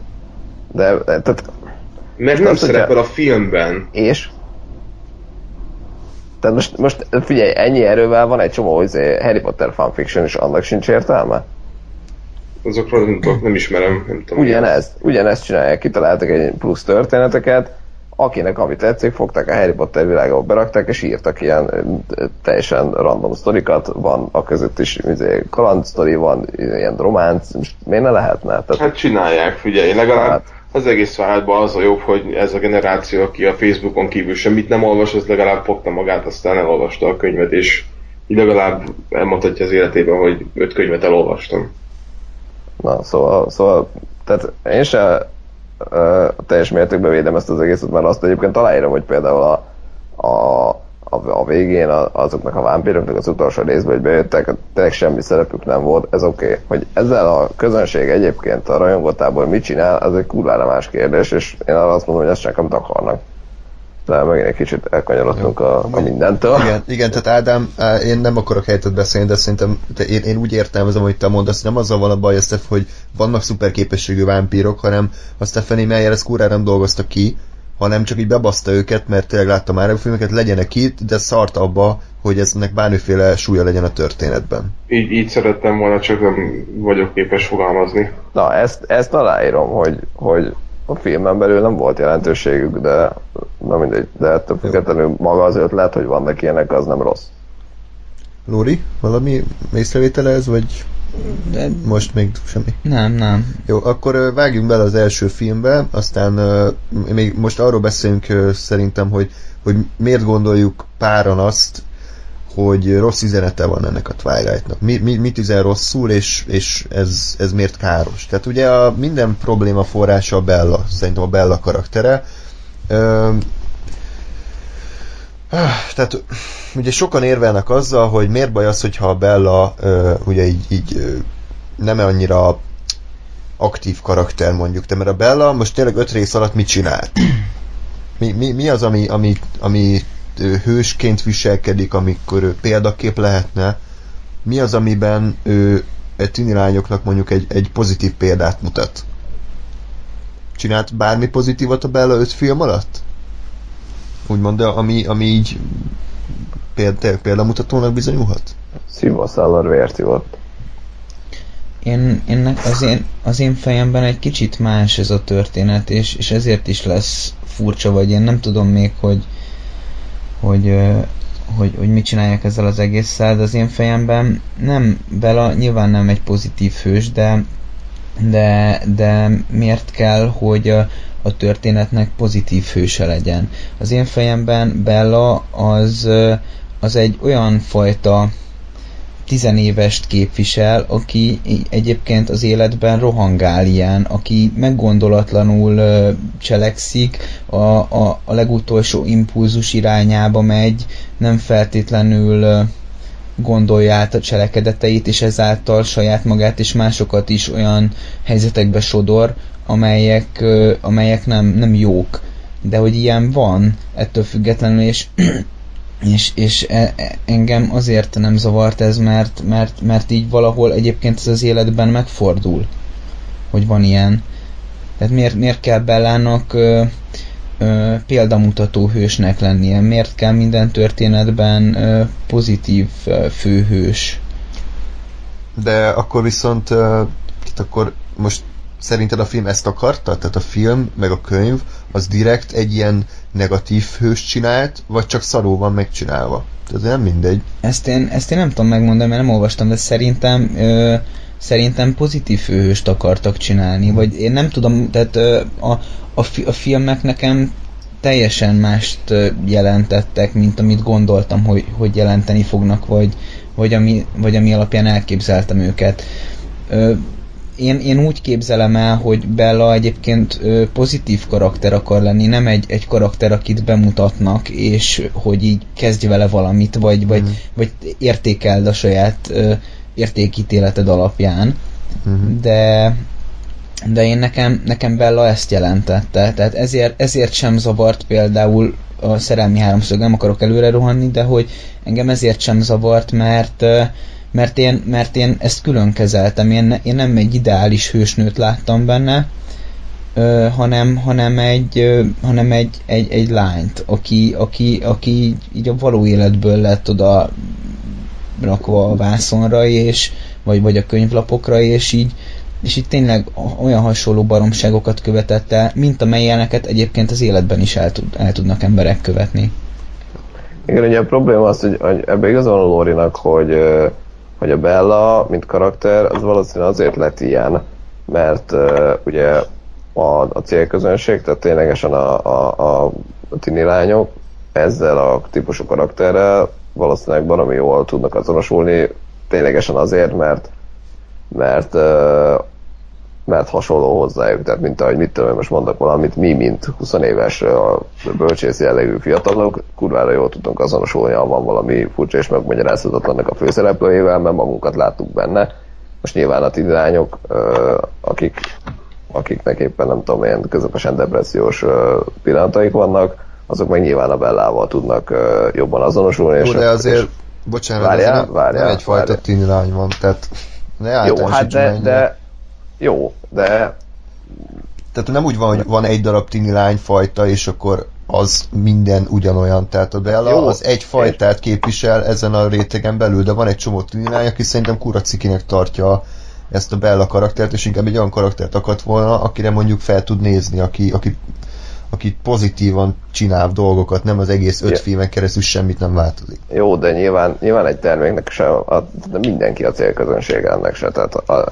De, tehát, mert nem szerepel a filmben. és? Tehát most, most figyelj, ennyi erővel van egy csomó izé, Harry Potter fanfiction, és annak sincs értelme? Azokról nem, tudok, nem ismerem, nem tudom. Ugyanezt, ugyanezt csinálják, kitaláltak egy plusz történeteket, akinek ami tetszik, fogták a Harry Potter világába berakták, és írtak ilyen teljesen random sztorikat, van a között is izé, kaland sztori, van ilyen románc, most miért ne lehetne? Tehát, Hát csinálják, figyelj, legalább Hát. az egész váltban az a jobb, hogy ez a generáció, aki a Facebookon kívül semmit nem olvas, az legalább fogta magát, aztán elolvasta a könyvet, és így legalább elmondhatja az életében, hogy öt könyvet elolvastam. Na, szóval, szóval tehát én se uh, teljes mértékben védem ezt az egészet, mert azt egyébként aláírom, hogy például a, a, a, a végén a, azoknak a vámpíroknak az utolsó részben, hogy bejöttek, tényleg semmi szerepük nem volt, ez oké. Okay. Hogy ezzel a közönség egyébként a rajongótából mit csinál, az egy kurvára más kérdés, és én arra azt mondom, hogy ezt csak amit akarnak. De megint egy kicsit elkanyarodtunk a, a mindentől. Igen, igen, tehát Ádám, én nem akarok helyettet beszélni, de szerintem te, én, én úgy értelmezem, hogy te mondasz, nem azzal van a baj, Steph, hogy vannak szuper képességű vámpírok, hanem a Stephanie Meyer ezt kurvára nem dolgozta ki, hanem csak így bebaszta őket, mert tényleg láttam már a filmeket, legyenek itt, de szart abba, hogy eznek bármiféle súlya legyen a történetben. Így, így szerettem volna, csak nem vagyok képes fogalmazni. Na, ezt, ezt aláírom, hogy, hogy a filmen belül nem volt jelentőségük, de na mindegy, de ettől függetlenül maga az ötlet, hogy vannak ilyenek, az nem rossz. Lóri, valami észrevétele ez, vagy De most még semmi? nem, nem. Jó, akkor vágjunk bele az első filmbe, aztán még most arról beszélünk szerintem, hogy, hogy miért gondoljuk páran azt, hogy rossz üzenete van ennek a Twilightnak. Mi, mi, mit üzen rosszul, és, és ez, ez miért káros. Tehát ugye a minden probléma forrása a Bella, szerintem a Bella karaktere. Tehát ugye sokan érvelnek azzal, hogy miért baj az, hogyha a Bella ugye így, így nem annyira aktív karakter mondjuk, de mert a Bella most tényleg öt rész alatt mit csinált? Mi, mi, mi az, ami, ami, ami ö, hősként viselkedik, amikor ő példakép lehetne? Mi az, amiben ő egy tini lányoknak mondjuk egy, egy pozitív példát mutat? Csinált bármi pozitívat a Bella öt film alatt? Úgymond, de ami, ami így példa, példamutatónak bizonyulhat? Szívószállal vért ivott. Én, én az, én, az én fejemben egy kicsit más ez a történet, és, és ezért is lesz furcsa, vagy én nem tudom még, hogy, hogy, hogy, hogy mit csinálják ezzel az egésszel, de az én fejemben nem, Bella nyilván nem egy pozitív hős, de, de, de miért kell, hogy a, a történetnek pozitív hőse legyen. Az én fejemben Bella az, az egy olyan fajta tizenévest képvisel, aki egyébként az életben rohangál ilyen, aki meggondolatlanul cselekszik, a, a, a legutolsó impulzus irányába megy, nem feltétlenül gondolja át a cselekedeteit, és ezáltal saját magát és másokat is olyan helyzetekbe sodor, amelyek, amelyek nem, nem jók. De hogy ilyen van, ettől függetlenül, és és, és e, e, engem azért nem zavart ez, mert, mert, mert így valahol egyébként ez az életben megfordul, hogy van ilyen. Tehát miért, miért kell Bellának ö, ö, példamutató hősnek lennie? Miért kell minden történetben ö, pozitív ö, főhős? De akkor viszont uh, itt akkor most szerinted a film ezt akarta? Tehát a film, meg a könyv, az direkt egy ilyen negatív hős csinált, vagy csak szaró van megcsinálva? Tehát nem mindegy. Ezt én, ezt én nem tudom megmondani, mert nem olvastam, de szerintem ö, szerintem pozitív főhőst akartak csinálni, vagy én nem tudom, tehát ö, a, a, fi, a filmek nekem teljesen mást jelentettek, mint amit gondoltam, hogy, hogy jelenteni fognak, vagy, vagy, ami, vagy ami alapján elképzeltem őket. Ö, én, én úgy képzelem el, hogy Bella egyébként pozitív karakter akar lenni, nem egy, egy karakter, akit bemutatnak, és hogy így kezdj vele valamit, vagy, vagy, mm. vagy értékeld a saját értékítéleted alapján. Mm. De de én nekem, nekem Bella ezt jelentette, tehát ezért, ezért sem zavart például a szerelmi háromszög, nem akarok előre rohanni, de hogy engem ezért sem zavart, mert mert én, mert én ezt külön kezeltem, én, én nem egy ideális hősnőt láttam benne, ö, hanem, hanem, egy, ö, hanem egy, egy, egy lányt, aki, aki, aki így a való életből lett oda rakva a vászonra, és, vagy, vagy a könyvlapokra, és így, és így tényleg olyan hasonló baromságokat követett el, mint amelyeneket egyébként az életben is el, tud, el tudnak emberek követni. Igen, ugye a probléma az, hogy, hogy ebbe igazán Lórinak, hogy hogy a Bella, mint karakter, az valószínűleg azért lett ilyen, mert uh, ugye a, a célközönség, tehát ténylegesen a, a, a, tini lányok ezzel a típusú karakterrel valószínűleg valami jól tudnak azonosulni, ténylegesen azért, mert mert uh, mert hasonló hozzájuk, tehát mint ahogy mit tudom, most mondok valamit, mi, mint 20 éves a bölcsész jellegű fiatalok, kurvára jól tudunk azonosulni, ha van valami furcsa és megmagyarázhatatlannak a főszereplőjével, mert magunkat láttuk benne. Most nyilván a tidányok, akik, akiknek éppen nem tudom, ilyen közepesen depressziós pillanataik vannak, azok meg nyilván a Bellával tudnak jobban azonosulni. Jó, és de azért, és bocsánat, várjál, azért várjál, nem egyfajta tini lány van, tehát ne Jó, hát de, de, jó, de... Tehát nem úgy van, hogy van egy darab tini lányfajta, és akkor az minden ugyanolyan. Tehát a Bella Jó, az egy fajtát képvisel ezen a rétegen belül, de van egy csomó tini lány, aki szerintem kuracikinek tartja ezt a Bella karaktert, és inkább egy olyan karaktert akart volna, akire mondjuk fel tud nézni, aki, aki, aki pozitívan csinál dolgokat, nem az egész öt yeah. filmen keresztül semmit nem változik. Jó, de nyilván, nyilván egy terméknek se, a, de mindenki a célközönség ennek se, tehát a,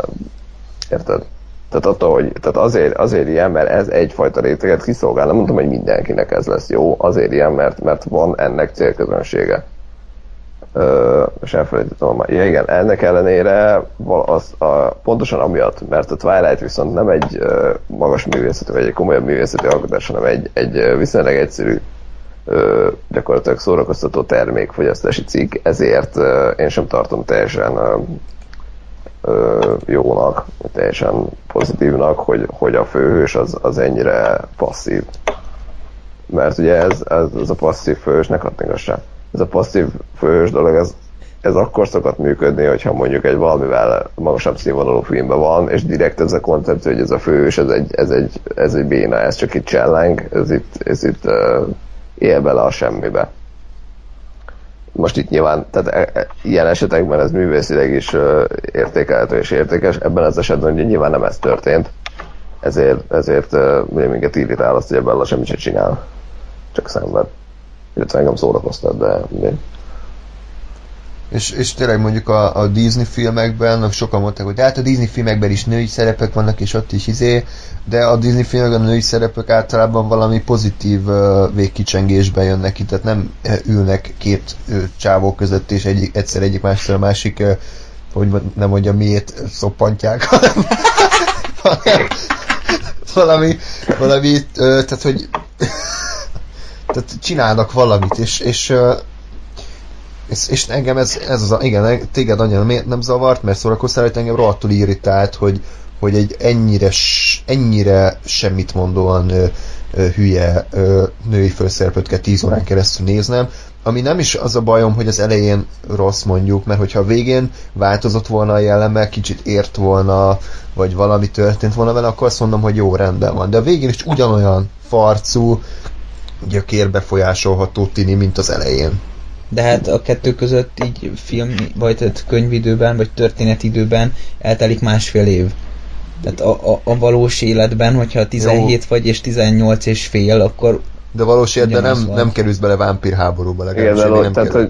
Érted? Tehát, attól, hogy, tehát azért, azért ilyen, mert ez egyfajta réteget kiszolgál. Nem mondom, hogy mindenkinek ez lesz jó, azért ilyen, mert, mert van ennek célközönsége. Ö, és elfelejtettem ja, igen, ennek ellenére az, a, pontosan amiatt, mert a Twilight viszont nem egy ö, magas művészeti, vagy egy komolyabb művészeti alkotás, hanem egy, egy viszonylag egyszerű ö, gyakorlatilag szórakoztató termékfogyasztási cikk, ezért ö, én sem tartom teljesen ö, jónak, teljesen pozitívnak, hogy, hogy a főhős az, az ennyire passzív. Mert ugye ez, ez, ez a passzív főhős, ne kattingassál. Ez a passzív főhős dolog, ez, ez akkor szokott működni, hogyha mondjuk egy valamivel magasabb színvonalú filmben van, és direkt ez a koncepció, hogy ez a főhős, ez egy, ez egy, ez egy béna, ez csak itt cselleng, ez itt, ez itt uh, él bele a semmibe most itt nyilván, tehát e, e, ilyen esetekben ez művészileg is értékelhető és értékes, ebben az esetben ugye nyilván nem ez történt, ezért, ezért ugye minket irritál azt, hogy ebben semmit sem csinál, csak szenved. Illetve engem szórakoztat, de mindegy. És, és tényleg mondjuk a, a Disney filmekben, sokan mondták, hogy hát a Disney filmekben is női szerepek vannak, és ott is izé, de a Disney filmekben a női szerepek általában valami pozitív uh, végkicsengésben jönnek ki, tehát nem ülnek két uh, csávó között, és egy, egyszer egyik másról a másik, uh, hogy nem mondja miért szoppantják, hanem, valami, valami, uh, tehát hogy tehát csinálnak valamit, és, és és, és engem ez, ez az a, igen, téged annyira miért nem zavart, mert szórakoztál, hogy engem rohadtul irritált, hogy, hogy egy ennyire, ennyire semmit mondóan ö, ö, hülye ö, női főszereplőt kell 10 órán keresztül néznem, ami nem is az a bajom, hogy az elején rossz mondjuk, mert hogyha a végén változott volna a jelleme, kicsit ért volna, vagy valami történt volna vele, akkor azt mondom, hogy jó, rendben van. De a végén is ugyanolyan farcú, gyökér befolyásolható tini, mint az elején. De hát a kettő között így film, vagy tehát könyvidőben, vagy történetidőben eltelik másfél év. Tehát a, a, a valós életben, hogyha 17 Jó. vagy és 18 és fél, akkor de valós életben nem, nem kerülsz bele vámpír háborúba, legalábbis Igen, nem tehát, hogy,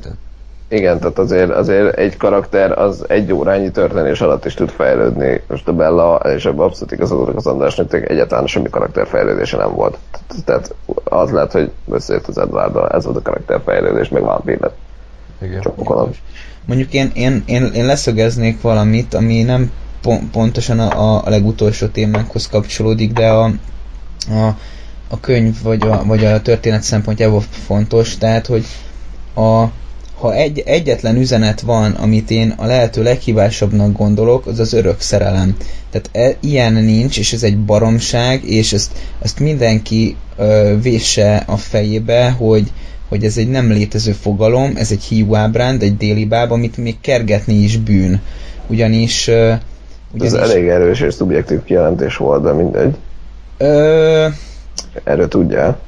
igen, tehát azért, azért egy karakter az egy órányi történés alatt is tud fejlődni. Most a Bella, és ebben abszolút igazodok az Andrásnak, egyáltalán semmi karakterfejlődése nem volt. Tehát az lehet, hogy összejött az Edwarddal, ez volt a karakterfejlődés, meg vampír lett. Igen. Csak pokolom. Mondjuk én, én, én, én leszögeznék valamit, ami nem pon- pontosan a, a legutolsó témánkhoz kapcsolódik, de a, a, a könyv vagy a, vagy a történet szempontjából fontos, tehát hogy a, ha egy, egyetlen üzenet van, amit én a lehető leghibásabbnak gondolok, az az örök szerelem. Tehát e, ilyen nincs, és ez egy baromság, és ezt, ezt mindenki ö, vésse a fejébe, hogy, hogy ez egy nem létező fogalom, ez egy hiúábránd, egy déli báb, amit még kergetni is bűn. Ugyanis... Ö, ugyanis ez elég erős és szubjektív kijelentés volt, de mindegy. Ö... Erről tudjál.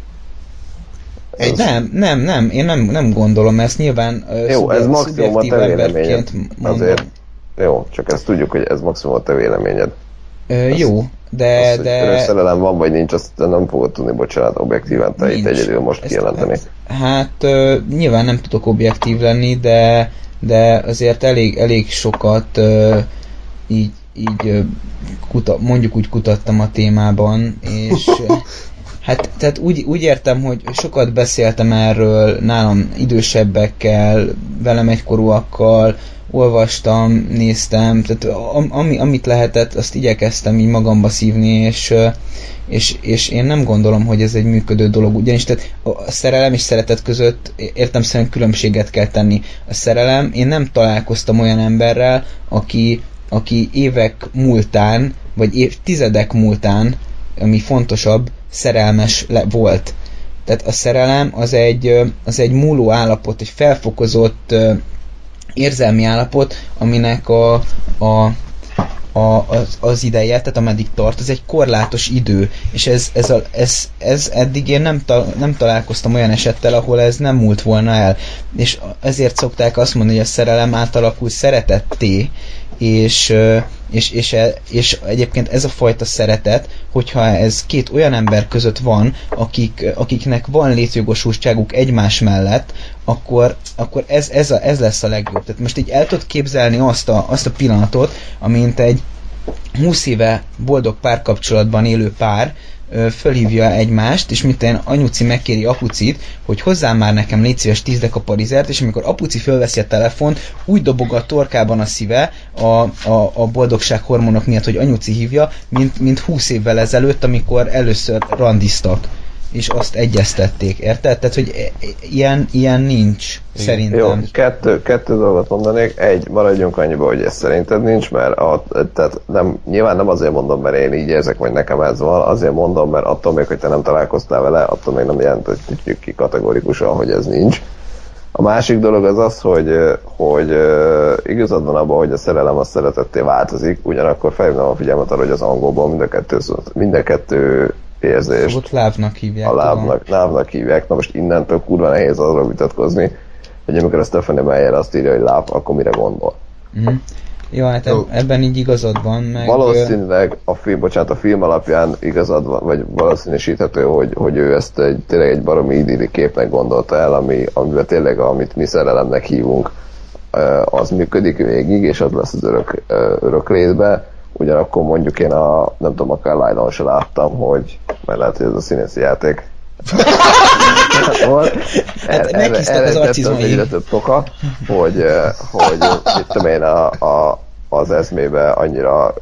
Egy... Nem, nem, nem, én nem, nem gondolom ezt, nyilván Jó, ez maximum a te véleményed. Azért, jó, csak ezt tudjuk, hogy ez maximum a te véleményed. Ö, ezt, jó, de... Az, de... szerelem van vagy nincs, azt nem fogod tudni, bocsánat, objektíven te nincs. itt egyedül most ezt, kijelenteni. Hát, hát ö, nyilván nem tudok objektív lenni, de, de azért elég, elég sokat ö, így, így kuta, mondjuk úgy kutattam a témában, és Hát tehát úgy, úgy értem, hogy sokat beszéltem erről nálam idősebbekkel, velem egykorúakkal, olvastam, néztem, tehát ami, amit lehetett, azt igyekeztem így magamba szívni, és, és, és én nem gondolom, hogy ez egy működő dolog, ugyanis tehát a szerelem és szeretet között értem szerint különbséget kell tenni. A szerelem, én nem találkoztam olyan emberrel, aki, aki évek múltán, vagy évtizedek múltán, ami fontosabb, szerelmes le, volt. Tehát a szerelem az egy, az egy múló állapot, egy felfokozott érzelmi állapot, aminek a, a a, az, az ideje, tehát ameddig tart, az egy korlátos idő, és ez, ez, a, ez, ez eddig én nem, ta, nem találkoztam olyan esettel, ahol ez nem múlt volna el, és ezért szokták azt mondani, hogy a szerelem átalakul szeretetté, és, és, és, e, és egyébként ez a fajta szeretet, hogyha ez két olyan ember között van, akik, akiknek van létjogosultságuk egymás mellett, akkor, akkor ez, ez, a, ez lesz a legjobb. Tehát most így el tudod képzelni azt a, azt a pillanatot, amint egy 20 éve boldog párkapcsolatban élő pár fölhívja egymást, és mint anyuci megkéri apucit, hogy hozzám már nekem légy szíves 10 dekaparizert, és amikor apuci fölveszi a telefont, úgy dobog a torkában a szíve a, a, a boldogság hormonok miatt, hogy anyuci hívja, mint, mint 20 évvel ezelőtt, amikor először randiztak és azt egyeztették, érted? Tehát, hogy e, e, ilyen, ilyen nincs, Igen. szerintem. Jó, kettő, kettő dolgot mondanék. Egy, maradjunk annyiba, hogy ez szerinted nincs, mert a, tehát nem, nyilván nem azért mondom, mert én így érzek, vagy nekem ez van, azért mondom, mert attól még, hogy te nem találkoztál vele, attól még nem jelenthetjük ki kategorikusan, hogy ez nincs. A másik dolog az az, hogy, hogy igazad van abban, hogy a szerelem a szeretetté változik, ugyanakkor felhívnám a figyelmet arra, hogy az angolban mind a kettő, mind a kettő érzést. Ott lávnak hívják. A lávnak, lávnak hívják. Na most innentől kurva nehéz arra vitatkozni, hogy amikor a Stephanie Meyer azt írja, hogy láv, akkor mire gondol. Mm. Jó, hát Jó. ebben így igazad van. Meg... Valószínűleg a film, bocsánat, a film alapján igazad van, vagy valószínűsíthető, hogy, hogy ő ezt egy, tényleg egy baromi idilli képnek gondolta el, ami, amiben tényleg, amit mi szerelemnek hívunk, az működik végig, és az lesz az örök, örök létbe, ugyanakkor mondjuk én a, nem tudom, a Carlisle-on se láttam, hogy, mert lehet, hogy ez a színészi játék volt. Hát meghíztak az arcizmaim. egyre több toka, hogy, ö, hogy mit tudom én, a, a, az eszmébe annyira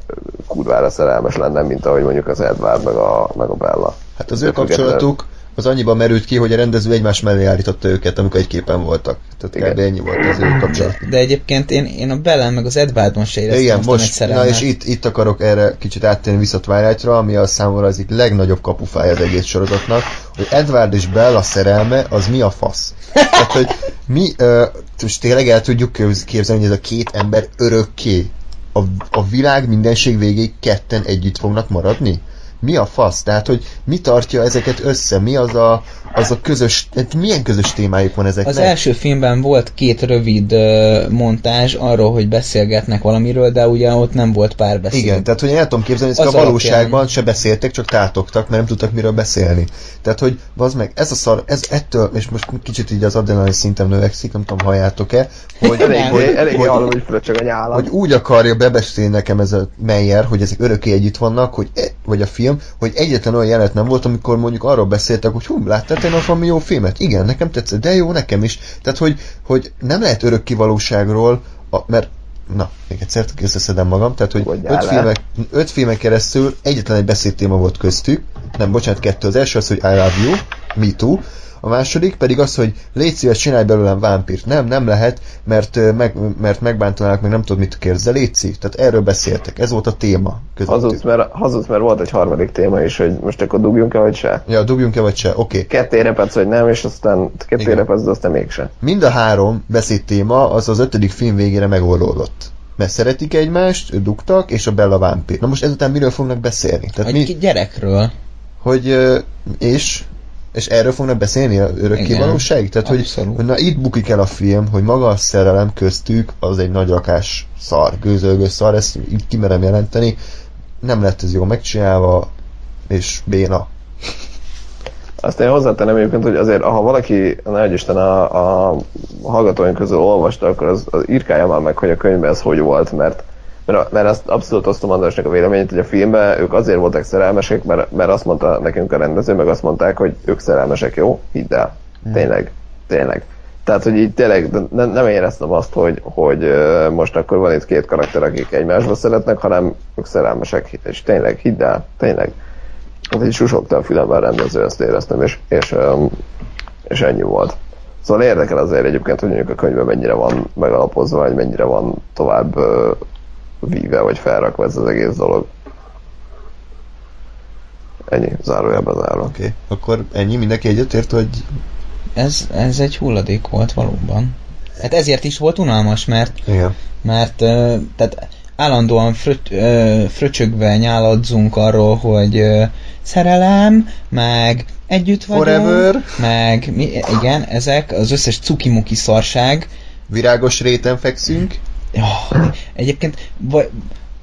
kurvára szerelmes lenne, mint ahogy mondjuk az Edward meg a, meg a Bella. Hát az ő kapcsolatuk az annyiban merült ki, hogy a rendező egymás mellé állította őket, amikor egy képen voltak. Tehát Igen. kb. ennyi volt az ő kapcsolat. De egyébként én, én a Bellen meg az Edwardon se éreztem Igen, most, na szerelmet. és itt, itt akarok erre kicsit áttérni vissza Twilightra, ami a számomra az egyik legnagyobb kapufája az egész sorozatnak, hogy Edward és Bella szerelme az mi a fasz. Tehát, hogy mi, uh, most tényleg el tudjuk képz- képzelni, hogy ez a két ember örökké a, a világ mindenség végéig ketten együtt fognak maradni? Mi a fasz? Tehát, hogy mi tartja ezeket össze? Mi az a, az a közös, tehát milyen közös témájuk van ezeknek? Az első filmben volt két rövid uh, montázs arról, hogy beszélgetnek valamiről, de ugye ott nem volt párbeszéd. Igen, tehát hogy én el tudom képzelni, hogy a valóságban alapján. se beszéltek, csak tátogtak, mert nem tudtak miről beszélni. Tehát, hogy az meg, ez a szar, ez ettől, és most kicsit így az adrenalin szintem növekszik, nem tudom, halljátok-e, hogy, Eléggé, hogy, eléggé hogy, hallom, hogy fröcsög a nyálam. hogy úgy akarja bebeszélni nekem ez a Meyer, hogy ezek örökké együtt vannak, hogy, e- vagy a film, hogy egyetlen olyan jelenet nem volt, amikor mondjuk arról beszéltek, hogy hú, láttál te valami jó filmet? Igen, nekem tetszett, de jó, nekem is. Tehát, hogy, hogy nem lehet örökké valóságról, a, mert Na, még egyszer összeszedem magam, tehát, hogy öt, filmek, öt filmek keresztül egyetlen egy beszédtéma volt köztük, nem, bocsánat, kettő. Az első az, hogy I love you, me too, a második pedig az, hogy légy szíves, csinálj belőlem vámpírt. Nem, nem lehet, mert, meg, mert megbántanának, meg nem tudod, mit kérsz, de légy szív. Tehát erről beszéltek. Ez volt a téma közöttük. Hazudsz mert, hazudsz, mert volt egy harmadik téma is, hogy most akkor dugjunk-e, vagy se. Ja, dugjunk-e vagy se? Oké. Okay. Ketté repedsz, vagy nem, és aztán ketté repedsz, de aztán mégse. Mind a három beszédtéma az az ötödik film végére megoldódott. Mert szeretik egymást, dugtak, és a Bella vámpír. Na most ezután miről fognak beszélni? Tehát Egy mi, gyerekről. hogy és és erről fognak beszélni a örökké Igen, valóságig? Tehát, hogy, hogy na itt bukik el a film, hogy maga a szerelem köztük az egy nagy rakás szar, gőzölgő szar, ezt így kimerem jelenteni. Nem lett ez jól megcsinálva, és béna. Azt én hozzátenem egyébként, hogy azért, ha valaki, nagy Isten, a, a hallgatóink közül olvasta, akkor az, az írkálja már meg, hogy a könyvben ez hogy volt, mert mert, mert azt abszolút osztom Andrásnak a véleményét, hogy a filmben ők azért voltak szerelmesek, mert, mert azt mondta nekünk a rendező, meg azt mondták, hogy ők szerelmesek, jó? Hidd el. Tényleg. Tényleg. Tehát, hogy így tényleg de nem, éreztem azt, hogy, hogy most akkor van itt két karakter, akik egymásba szeretnek, hanem ők szerelmesek, és tényleg, hidd el, tényleg. Hát így susogta a fülemben a rendező, ezt éreztem, és, és, és ennyi volt. Szóval érdekel azért egyébként, hogy mondjuk a könyvben mennyire van megalapozva, vagy mennyire van tovább víve, vagy felrakva ez az egész dolog. Ennyi, zárójelben zárva. Oké, okay. akkor ennyi, mindenki egyetért, hogy Ez, ez egy hulladék volt valóban. Hát ezért is volt unalmas, mert igen. mert tehát állandóan fröt, ö, fröcsögve nyáladzunk arról, hogy ö, szerelem, meg együtt vagyunk, Forever. meg mi, igen, ezek, az összes cukimuki szarság. Virágos réten fekszünk. Oh, egyébként vagy,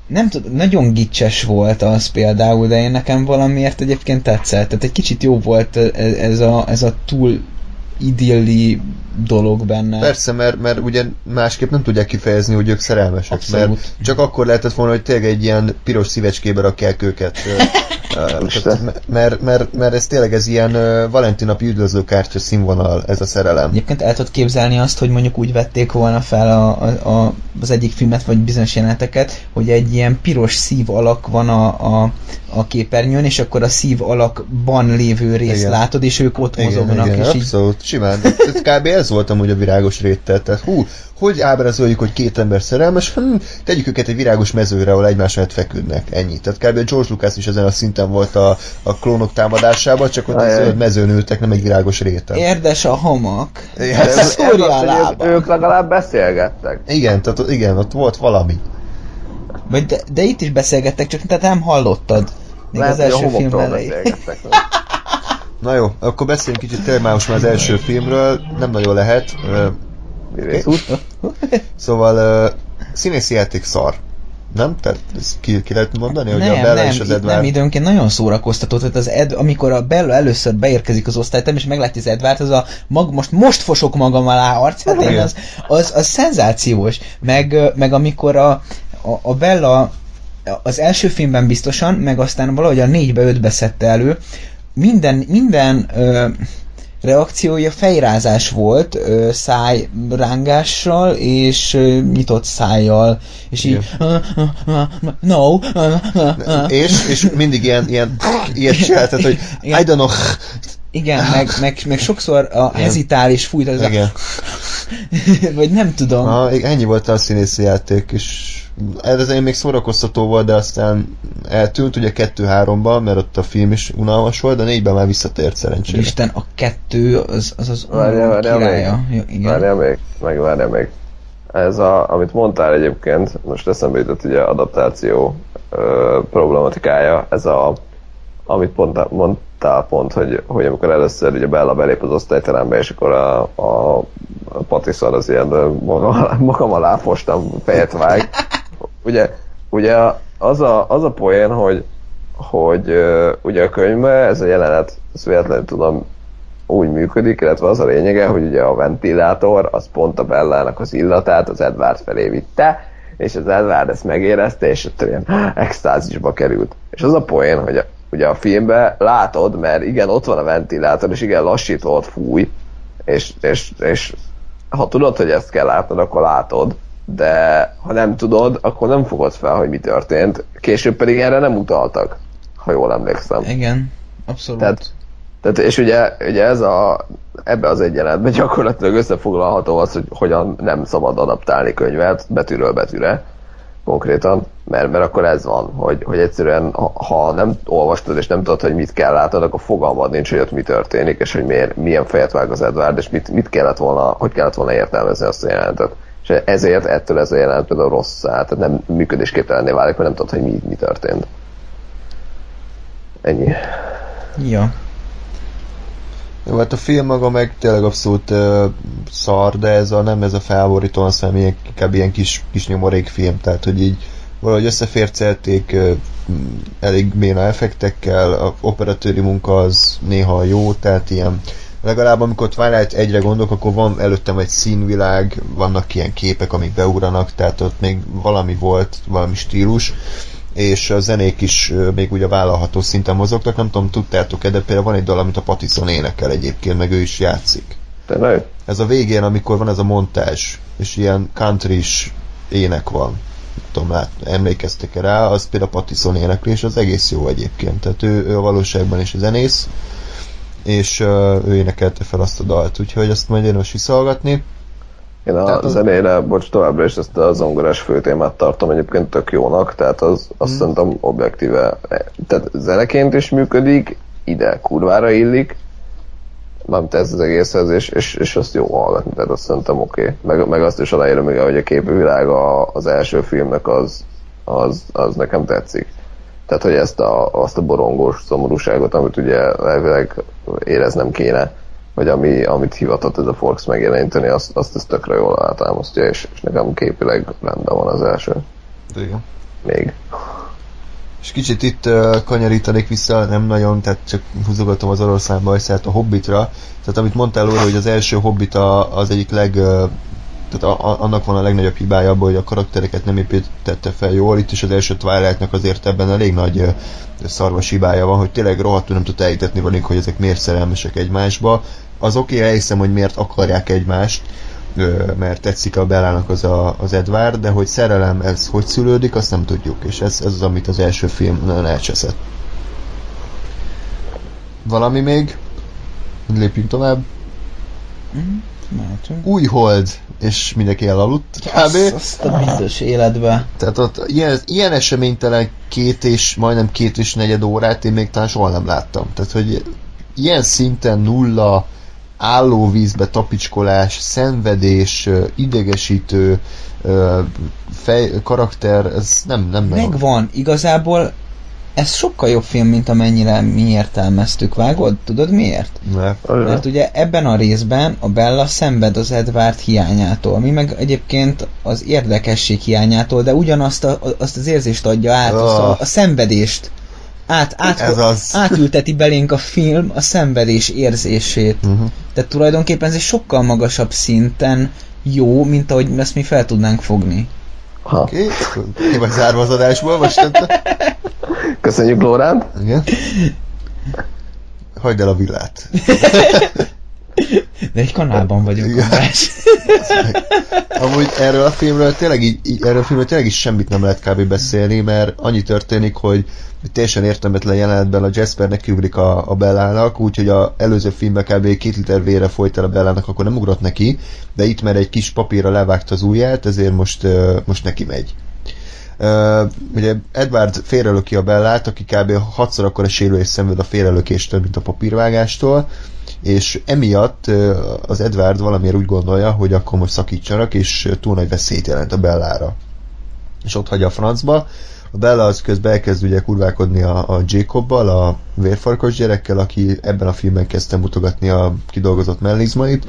nem tudom, nagyon gicses volt az például, de én nekem valamiért egyébként tetszett. Tehát egy kicsit jó volt ez, a, ez a túl idilli dolog benne. Persze, mert, mert ugye másképp nem tudják kifejezni, hogy ők szerelmesek. Abszolút. Mert csak akkor lehetett volna, hogy tényleg egy ilyen piros szívecskébe rakják őket. Ö, ö, tehát, mert, mert, mert ez tényleg ez ilyen ö, Valentin napi üdvözlőkártya színvonal, ez a szerelem. Egyébként el tudod képzelni azt, hogy mondjuk úgy vették volna fel a, a, a, az egyik filmet, vagy bizonyos jeleneteket, hogy egy ilyen piros szív alak van a, a, a képernyőn, és akkor a szív alakban lévő részt Igen. látod, és ők ott mozognak, igen, és így abszolút, simán. De ez kb. Ez volt amúgy a virágos réttel. Tehát hú, hogy ábrázoljuk, hogy két ember szerelmes? Hm, tegyük őket egy virágos mezőre, ahol egymás mellett feküdnek. Ennyi. Tehát kb. George Lucas is ezen a szinten volt a, a klónok támadásában, csak ott egy Ajaj. zöld mezőn ültek, nem egy virágos réten. érdes a hamak. Igen, Ez, ez Szúrja a lábam. ők, legalább beszélgettek. igen, tehát ott- igen, ott volt valami. Vagy de, de itt is beszélgettek, csak te nem hallottad. Még Lehet, az hogy a első film elején. Na jó, akkor beszéljünk kicsit tényleg már most már az első filmről. Nem nagyon lehet. Szóval színészi játék szar. Nem? Tehát ezt ki, ki lehet mondani, hogy nem, a Bella nem, és az Edward... nem, időnként nagyon szórakoztató, tehát az Ed, amikor a Bella először beérkezik az osztályterem, és meglátja az Edward, az a mag, most most fosok magam alá arc, hát én az, az, az szenzációs. Meg, meg amikor a, a, a Bella az első filmben biztosan, meg aztán valahogy a négybe, ötbe szedte elő, minden, minden ö, reakciója fejrázás volt, ö, szájrángással és ö, nyitott szájjal, és így no, És, és mindig ilyen, ilyen ilyet csinál, tehát, hogy. I don't know, igen, meg, meg, meg sokszor a hezitál és fújt, az igen. a, vagy nem tudom. Igen, ennyi volt a színészi játék, és ez én még szórakoztató volt, de aztán eltűnt ugye 2-3-ban, mert ott a film is unalmas volt, de négyben már visszatért szerencsére. Isten, a kettő az az, az Várjál, várjál királya. Jó, igen. Várjál még, meg várjál még. Ez a, amit mondtál egyébként, most eszembe jutott ugye adaptáció ö, problematikája, ez a, amit pont mondtál pont, hogy, hogy amikor először ugye Bella belép az osztályterembe, és akkor a, a, a Patiszor az ilyen magam, magam alá fostam, fejet vág. Ugye, ugye az a, az a poén, hogy, hogy ugye a könyvben ez a jelenet, ezt véletlenül tudom, úgy működik, illetve az a lényege, hogy ugye a ventilátor az pont a Bellának az illatát az Edward felé vitte, és az Edward ezt megérezte, és ott ilyen extázisba került. És az a poén, hogy ugye a filmben látod, mert igen, ott van a ventilátor, és igen, lassított fúj, és, és, és ha tudod, hogy ezt kell látnod, akkor látod, de ha nem tudod, akkor nem fogod fel, hogy mi történt. Később pedig erre nem utaltak, ha jól emlékszem. Igen, abszolút. Tehát, tehát és ugye, ugye ez a, ebbe az egy jelenetben gyakorlatilag összefoglalható az, hogy hogyan nem szabad adaptálni könyvet betűről betűre konkrétan, mert, mert akkor ez van, hogy, hogy egyszerűen ha, ha nem olvastad és nem tudod, hogy mit kell látnod, akkor fogalmad nincs, hogy ott mi történik, és hogy miért, milyen fejet vág az Edward, és mit, mit kellett volna, hogy kellett volna értelmezni azt a jelentet. És ezért ettől ez a jelenet például rossz, tehát nem működésképtelenné válik, mert nem tudod, hogy mi, mi történt. Ennyi. Ja. Jó, hát a film maga meg tényleg abszolút uh, szar, de ez a, nem ez a felborító, hanem ilyen, inkább ilyen kis, kis nyomorék film, tehát hogy így valahogy összefércelték uh, elég béna effektekkel, a operatőri munka az néha jó, tehát ilyen legalább amikor Twilight egyre gondolok, akkor van előttem egy színvilág, vannak ilyen képek, amik beugranak, tehát ott még valami volt, valami stílus, és a zenék is még ugye vállalható szinten mozogtak, nem tudom, tudtátok-e, de például van egy dal, amit a Patison énekel egyébként, meg ő is játszik. Tényleg? Ez a végén, amikor van ez a montázs, és ilyen country ének van, nem tudom, lát, emlékeztek-e rá, az például Patison énekli, és az egész jó egyébként, tehát ő, ő a valóságban is zenész, és uh, ő énekelte fel azt a dalt, úgyhogy azt majd érdemes visszahallgatni. Én a Tehát az- zenére, bocs, továbbra is ezt a zongorás főtémát tartom egyébként tök jónak, tehát az azt Mm. szerintem objektíve, tehát zeneként is működik, ide kurvára illik, mármint ez az egészhez, és, és, és azt jó hallgatni, tehát azt szerintem oké. Okay. Meg, meg azt is aláírom, még, hogy a képvilág a, az első filmnek az, az, az nekem tetszik. Tehát, hogy ezt a, azt a borongós szomorúságot, amit ugye elvileg éreznem kéne, vagy ami, amit hivatott ez a Fox megjeleníteni, azt, azt ez tökre jól alátámasztja, és, és nekem képileg rendben van az első. Igen. Még. És kicsit itt uh, kanyarítanék vissza, nem nagyon, tehát csak húzogatom az oroszlán bajszát a Hobbitra. Tehát amit mondtál Óra, hogy az első Hobbit a, az egyik leg... Uh, tehát a, a, annak van a legnagyobb hibája abban, hogy a karaktereket nem építette fel jól. Itt is az első Twilightnak azért ebben elég nagy szarvas hibája van, hogy tényleg rohadtul nem tudta elhitetni velünk, hogy ezek miért szerelmesek egymásba. Az oké, okay, elhiszem, hogy miért akarják egymást, mert tetszik a Bellának az, a, az Edward, de hogy szerelem ez hogy szülődik, azt nem tudjuk, és ez, ez az, amit az első film nagyon elcseszett. Valami még? Lépjünk tovább. Mehetünk. Új hold, és mindenki elaludt, kb. Azt, azt a biztos életbe. Tehát ott ilyen, ilyen eseménytelen két és, majdnem két és negyed órát én még talán soha nem láttam. Tehát, hogy ilyen szinten nulla állóvízbe tapicskolás, szenvedés, idegesítő fej, karakter, ez nem, nem nagyon. Megvan, igazából ez sokkal jobb film, mint amennyire mi értelmeztük. Vágod? Tudod miért? Mert Mert ugye ebben a részben a Bella szenved az Edward hiányától, mi meg egyébként az érdekesség hiányától, de ugyanazt a, azt az érzést adja át, azt a, a szenvedést. Át, át, Ez az. Átülteti belénk a film a szenvedés érzését. uh-huh. Tehát tulajdonképpen ez egy sokkal magasabb szinten jó, mint ahogy ezt mi fel tudnánk fogni. Oké, akkor ki vagy zárva az adásból most? Köszönjük, Lóránt! Igen. Hagyd el a villát. De egy kanálban vagyunk, Igen. András. Amúgy erről a filmről tényleg így, így erről a filmről tényleg is semmit nem lehet kb. beszélni, mert annyi történik, hogy teljesen értelmetlen jelenetben a Jasper nekiugrik a, a Bellának, úgyhogy a előző filmben kb. két liter vére folyt el a Bellának, akkor nem ugrott neki, de itt mert egy kis papírra levágta az ujját, ezért most, most neki megy. Uh, ugye Edward félrelöki a Bellát, aki kb. hatszor akkor a sérülés szenved a félrelökéstől, mint a papírvágástól, és emiatt az Edward valamiért úgy gondolja, hogy akkor most szakítsanak, és túl nagy veszélyt jelent a Bellára. És ott hagyja a francba. A Bella az közben elkezd ugye kurválkodni a, a Jacobbal, a vérfarkas gyerekkel, aki ebben a filmben kezdte mutogatni a kidolgozott mellizmait.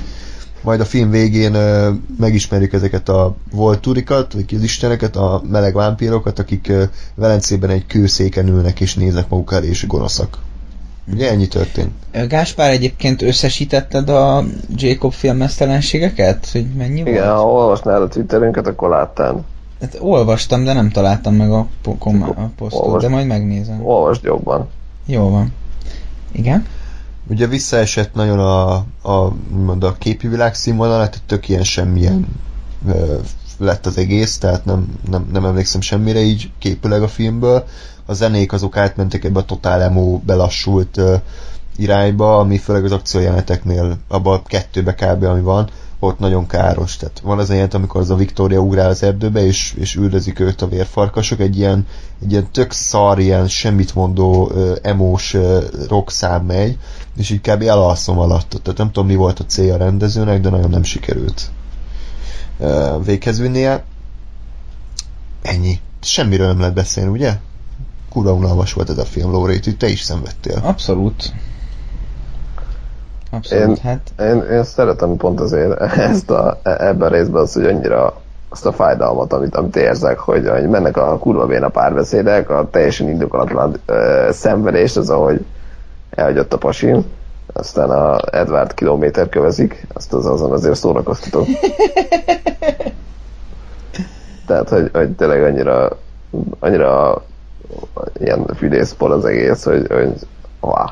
Majd a film végén ö, megismerjük ezeket a volturikat, vagy az isteneket, a meleg vámpírokat, akik ö, Velencében egy kőszéken ülnek és néznek maguk elé, és gonoszak. Ugye ennyi történt. Gáspár, egyébként összesítetted a Jacob filmesztelenségeket? Hogy mennyi Igen, volt? ha olvasnál a Twitterünket, akkor láttál. Hát olvastam, de nem találtam meg a, po- kom- a posztot, Olvasd. de majd megnézem. Olvasd jobban. Jó van. Igen? Ugye visszaesett nagyon a, a, úgymond a képi világ színvonalát, tehát tök ilyen semmilyen ö, lett az egész, tehát nem, nem, nem emlékszem semmire így képüleg a filmből. A zenék azok átmentek ebbe a totál emo, belassult ö, irányba, ami főleg az akciójeleneteknél, abban a kettőbe kb. ami van, ott nagyon káros. Tehát van az jelent, amikor az a Victoria ugrál az erdőbe, és, és üldözik őt a vérfarkasok, egy ilyen, egy ilyen tök szar, ilyen semmit mondó ö, emós ö, rock megy, és így kb. elalszom alatt. Tehát nem tudom, mi volt a célja a rendezőnek, de nagyon nem sikerült ö, véghez vinnie. Ennyi. Semmiről nem lehet beszélni, ugye? Kurva unalmas volt ez a film, Lóri, te is szenvedtél. Abszolút. Abszolút, Én, hát én, én szeretem pont azért ezt a, ebben a részben az, hogy annyira azt a fájdalmat, amit, amit érzek, hogy, hogy mennek a kurva béna párbeszédek, a teljesen indokolatlan ö, szenvedés, az ahogy elhagyott a pasin, aztán a Edward kilométer kövezik, azt az azon azért szórakoztatok. Tehát, hogy, hogy tényleg annyira, annyira ilyen fűrészpor az egész, hogy, hogy wow,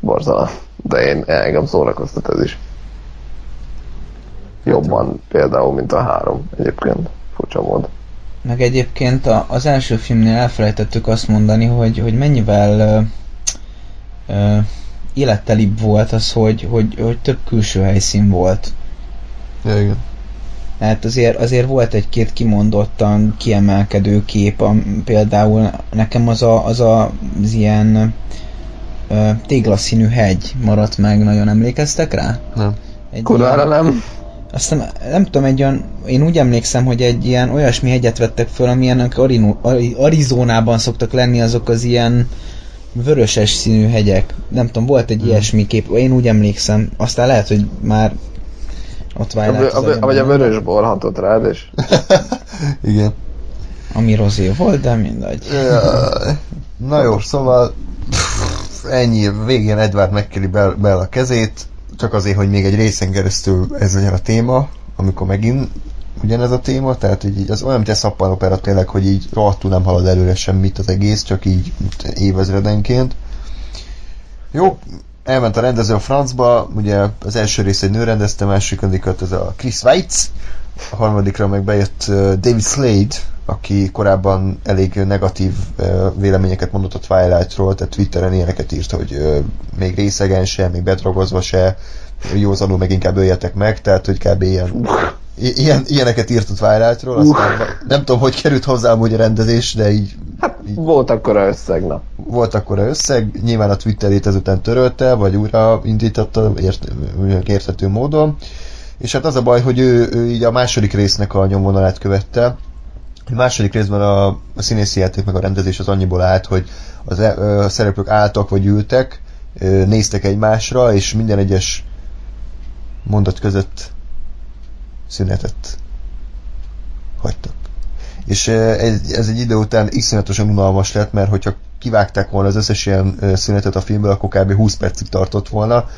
borzalom. De én engem szórakoztat ez is. Jobban például, mint a három egyébként. Furcsa mód. meg egyébként a, az első filmnél elfelejtettük azt mondani, hogy, hogy mennyivel ö, ö, élettelibb volt az, hogy, hogy, hogy több külső helyszín volt. Ja, igen. Hát azért, azért volt egy-két kimondottan kiemelkedő kép, a, például nekem az a, az, a, az ilyen ö, téglaszínű hegy maradt meg, nagyon emlékeztek rá? Nem. Egy Kurvára nem. Aztán nem tudom, egy olyan, én úgy emlékszem, hogy egy ilyen olyasmi hegyet vettek föl, amilyenek Arino, Arizonában szoktak lenni azok az ilyen vöröses színű hegyek. Nem tudom, volt egy ilyesmi kép, én úgy emlékszem. Aztán lehet, hogy már ott A, vö- a, vagy a vörös bor hatott rád, és Igen. Ami rozé volt, de mindegy. Na jó, szóval ennyi, végén Edward megkeli be, be a kezét, csak azért, hogy még egy részen keresztül ez legyen a téma, amikor megint ugyanez a téma, tehát hogy így az olyan, mint egy szappanopera tényleg, hogy így rohadtul nem halad előre semmit az egész, csak így évezredenként. Jó, elment a rendező a francba, ugye az első rész egy nő rendezte, a másodikat ez a Chris Weitz, a harmadikra meg bejött David Slade, aki korábban elég negatív véleményeket mondott a Twilight-ról, tehát Twitteren ilyeneket írt, hogy még részegen se, még bedrogozva se, józanul meg inkább öljetek meg, tehát hogy kb. ilyen, ilyen ilyeneket írt a Twilight-ról, aztán nem tudom, hogy került hozzá amúgy a rendezés, de így volt akkor a összeg, na. volt akkor összeg, nyilván a Twitterét ezután törölte, vagy újra indította ért, érthető módon, és hát az a baj, hogy ő, ő így a második résznek a nyomvonalát követte, A második részben a, a színészi játék meg a rendezés az annyiból állt, hogy az, e- a szereplők álltak vagy ültek, néztek egymásra, és minden egyes mondat között szünetet hagytak. És ez, ez egy idő után iszonyatosan unalmas lett, mert hogyha kivágták volna az összes ilyen szünetet a filmből, akkor kb. 20 percig tartott volna,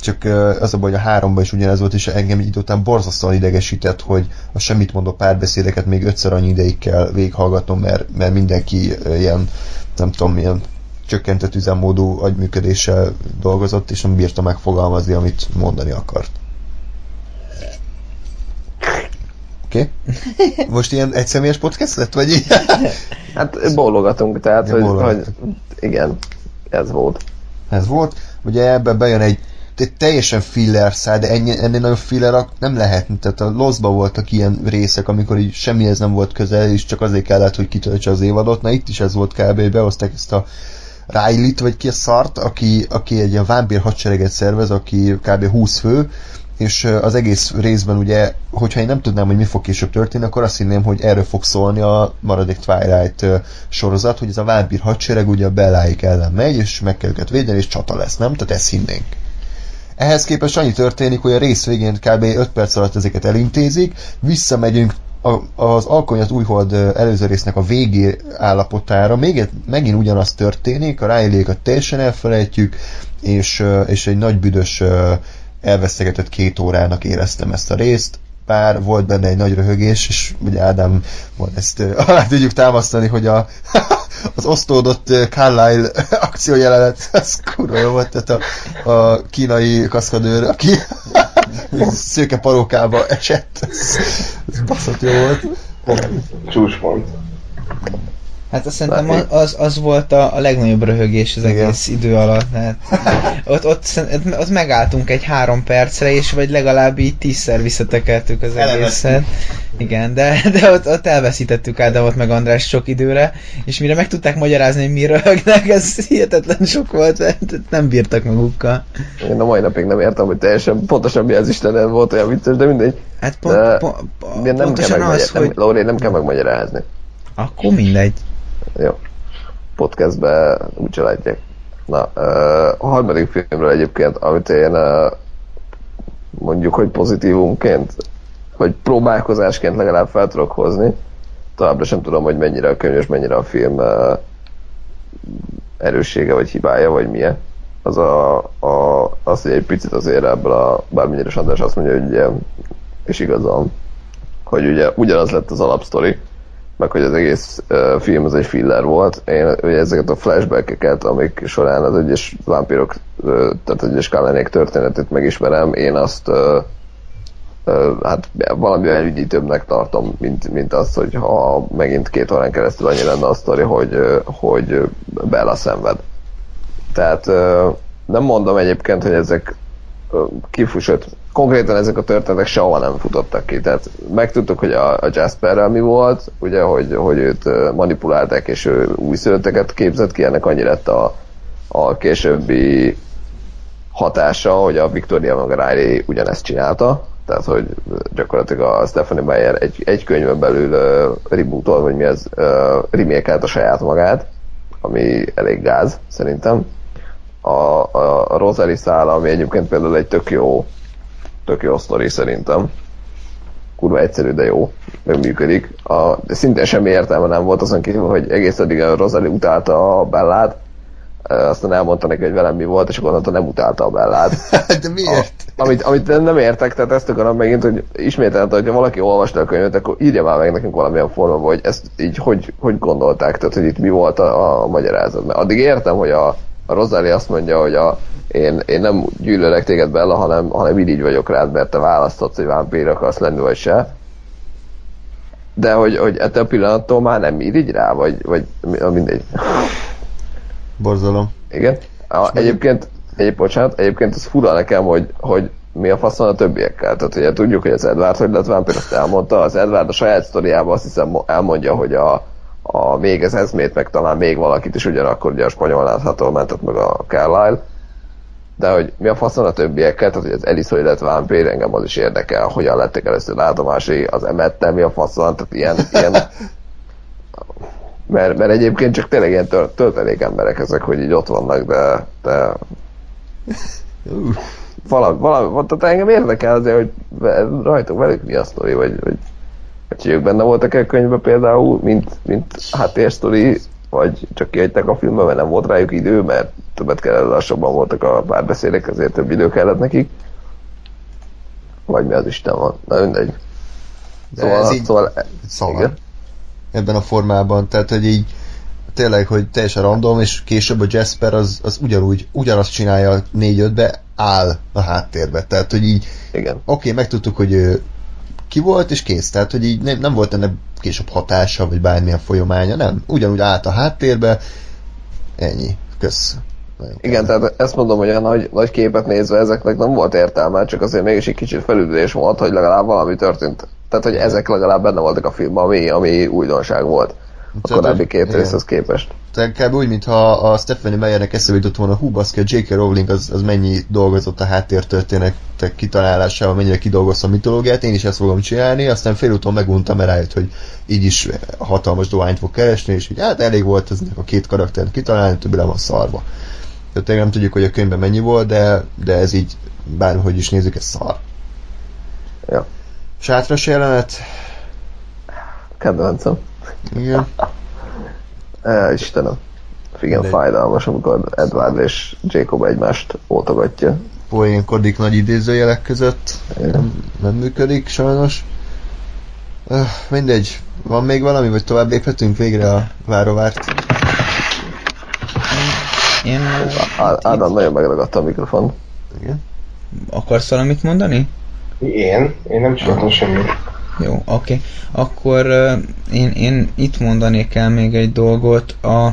csak az a baj, hogy a háromban is ugyanez volt, és engem egy idő után borzasztóan idegesített, hogy a semmit mondó párbeszédeket még ötször annyi ideig kell végighallgatnom, mert, mert mindenki ilyen, nem tudom, ilyen csökkentett üzemmódú agyműködéssel dolgozott, és nem bírta megfogalmazni, amit mondani akart. Oké? Okay? Most ilyen egyszemélyes podcast lett, vagy így? Hát bólogatunk, tehát, hogy, hogy igen, ez volt. Ez volt. Ugye ebbe bejön egy egy teljesen filler szál, de ennyi, ennél nagyon filler nem lehet. Tehát a lost voltak ilyen részek, amikor így semmihez nem volt közel, és csak azért kellett, hogy kitöltse az évadot. Na itt is ez volt kb. Behozták ezt a Riley-t, vagy ki a szart, aki, aki egy ilyen vámpír hadsereget szervez, aki kb. 20 fő, és az egész részben ugye, hogyha én nem tudnám, hogy mi fog később történni, akkor azt hinném, hogy erről fog szólni a maradék Twilight sorozat, hogy ez a vámpír hadsereg ugye a Belláik ellen megy, és meg kell őket védeni, és csata lesz, nem? Tehát ezt hinnénk. Ehhez képest annyi történik, hogy a rész végén kb. 5 perc alatt ezeket elintézik, visszamegyünk az Alkonyat újhold előző résznek a végé állapotára, még egy, megint ugyanaz történik, a ráélékat teljesen elfelejtjük, és, és egy nagy büdös ö, elvesztegetett két órának éreztem ezt a részt, bár volt benne egy nagy röhögés, és ugye Ádám van ezt alá tudjuk támasztani, hogy a, az osztódott Carlyle akciójelenet, ez kurva jó volt, tehát a, a kínai kaszkadőr, aki szőke parókába esett, ez, ez baszott jó volt. Csúcspont. Hát azt szerintem az, az, az volt a, a legnagyobb röhögés az Igen. egész idő alatt. Hát, ott, ott, ott megálltunk egy három percre, és vagy legalább így tízszer visszatekertük az egészet. Igen, de, de ott, ott elveszítettük Ádámot meg András sok időre, és mire meg tudták magyarázni, hogy mi röhögnek, ez hihetetlen sok volt, mert nem bírtak magukkal. Én a mai napig nem értem, hogy teljesen pontosan mi az Isten volt olyan vicces, de mindegy. Hát pont, De pont, pont, nem kell pontosan az, megmagyarázni? hogy... Nem, Lóri, nem kell megmagyarázni. Akkor mindegy. Jó. Podcastbe úgyse látják. Na, a harmadik filmről egyébként, amit én mondjuk, hogy pozitívumként, vagy próbálkozásként legalább fel tudok hozni, továbbra sem tudom, hogy mennyire a könyv és mennyire a film erőssége, vagy hibája, vagy milyen. Az a, a, az, hogy egy picit azért ebből a, bármennyire Sanders azt mondja, hogy ugye, és igazam, hogy ugye ugyanaz lett az alapsztori, meg hogy az egész uh, film az egy filler volt. Én ugye ezeket a flashbackeket, amik során az egyes vámpírok, uh, tehát egyes kellenék történetét megismerem, én azt uh, uh, hát valamivel ügyítőbbnek tartom, mint, mint az, hogy ha megint két órán keresztül annyi lenne a sztori, hogy, uh, hogy Bella szenved. Tehát uh, nem mondom egyébként, hogy ezek kifusott. Konkrétan ezek a történetek sehova nem futottak ki. Tehát megtudtuk, hogy a, a Jasperrel mi volt, ugye, hogy, hogy őt manipulálták, és ő új szülötteket képzett ki, ennek annyi lett a, a későbbi hatása, hogy a Victoria meg a Riley ugyanezt csinálta. Tehát, hogy gyakorlatilag a Stephanie Meyer egy, egy könyvön belül uh, rebootol, vagy mi az, uh, remake a saját magát, ami elég gáz, szerintem a, a, a Rosalie szála, ami egyébként például egy tök jó, tök jó sztori szerintem. Kurva egyszerű, de jó, meg működik. A, de szintén semmi értelme nem volt azon kívül, hogy egész addig a Rosalie utálta a Bellát, aztán elmondta neki, hogy velem mi volt, és akkor onnantól nem utálta a Bellát. De miért? Amit, amit nem értek, tehát ezt akarom megint, hogy ismételten, hogyha valaki olvasta a könyvet, akkor írja már meg nekünk valamilyen formában, hogy ezt így hogy, hogy gondolták, tehát hogy itt mi volt a, a magyarázat. Mert addig értem, hogy a, a Rosalie azt mondja, hogy a, én, én nem gyűlölek téged Bella, hanem, hanem így vagyok rád, mert te választhatsz, hogy vámpír akarsz lenni, vagy se. De hogy, hogy ettől a pillanattól már nem irigy rá, vagy, vagy mi- mindegy. Borzalom. Igen. A, egyébként, egy, bocsánat, egyébként ez fura nekem, hogy, hogy mi a faszon a többiekkel. Tehát ugye tudjuk, hogy az Edward hogy lett vámpír, azt elmondta. Az Edward a saját sztoriában azt hiszem mo- elmondja, hogy a, a még az eszmét, meg talán még valakit is ugyanakkor ugye a spanyol látható mentett meg a Carlyle. De hogy mi a faszon a többiekkel, tehát hogy az Elis hogy lett vámpír, engem az is érdekel, hogyan lettek először látomásai, az Emmett mi a faszon, tehát ilyen, ilyen Mert, mert egyébként csak tényleg ilyen töl, töltelék emberek ezek, hogy így ott vannak, de, de valami, valami, tehát engem érdekel azért, hogy rajtuk velük mi a sztori, vagy, vagy, hogy ők benne voltak -e a könyvben például, mint, mint háttérsztori, vagy csak kihagyták a filmbe, mert nem volt rájuk idő, mert többet kellett, lassabban voltak a párbeszédek, ezért több idő kellett nekik. Vagy mi az Isten van. Na mindegy. De Szóval, ez így szóval szalad. igen. ebben a formában, tehát hogy így tényleg, hogy teljesen random, és később a Jasper az, az ugyanúgy, ugyanazt csinálja 4-5-be, áll a háttérbe, tehát hogy így igen. oké, megtudtuk, hogy ő ki volt, és kész, tehát hogy így nem, nem volt ennek később hatása, vagy bármilyen folyamánya, nem, ugyanúgy állt a háttérbe, ennyi, kösz. Nagyon Igen, tehát ezt mondom, hogy a nagy, nagy képet nézve ezeknek nem volt értelme, csak azért mégis egy kicsit felüldülés volt, hogy legalább valami történt. Tehát, hogy ezek legalább benne voltak a filmben, ami, ami újdonság volt a korábbi két részhez képest. Kb. úgy, mintha a Stephanie Meyernek eszébe jutott volna, hú, baszki, a J.K. Rowling az, az mennyi dolgozott a háttértörténetek kitalálásával, mennyire kidolgozta a mitológiát, én is ezt fogom csinálni, aztán félúton meguntam, mert rájött, hogy így is hatalmas dohányt fog keresni, és így hát elég volt eznek a két karaktert kitalálni, többi le van szarva. Tehát tényleg nem tudjuk, hogy a könyvben mennyi volt, de, de ez így, bárhogy is nézzük, ez szar. Ja. Sátras jelenet, Kedvencem. igen. Istenem. Igen, Mindegy. fájdalmas, amikor Edward és Jacob egymást ótogatja. poénkodik nagy idézőjelek között. Nem, nem működik sajnos. Öh, mindegy. Van még valami, vagy tovább léphetünk végre a várovárt? Én... Ádám nagyon megragadta a mikrofon. Igen. Akarsz valamit mondani? Én? Én nem csináltam semmit. Jó, oké. Akkor uh, én, én itt mondanék el még egy dolgot. A,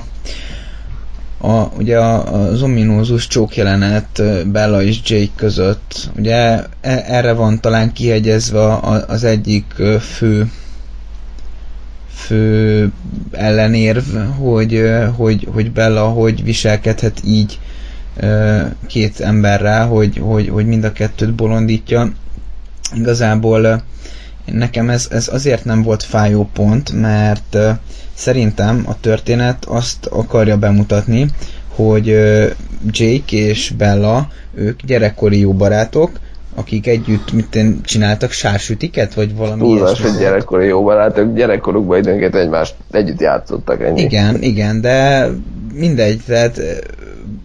a, ugye az ominózus csókjelenet Bella és Jake között. Ugye e, erre van talán kihegyezve az egyik fő fő ellenérv, hogy, hogy, hogy Bella hogy viselkedhet így két emberrel, hogy, hogy, hogy mind a kettőt bolondítja. Igazából nekem ez, ez azért nem volt fájó pont, mert uh, szerintem a történet azt akarja bemutatni, hogy uh, Jake és Bella, ők gyerekkori jó barátok, akik együtt mit én, csináltak sársütiket, vagy valami Túlzás, hogy gyerekkori jó barátok, gyerekkorukban időnként egymást együtt játszottak ennyi. Igen, igen, de mindegy, tehát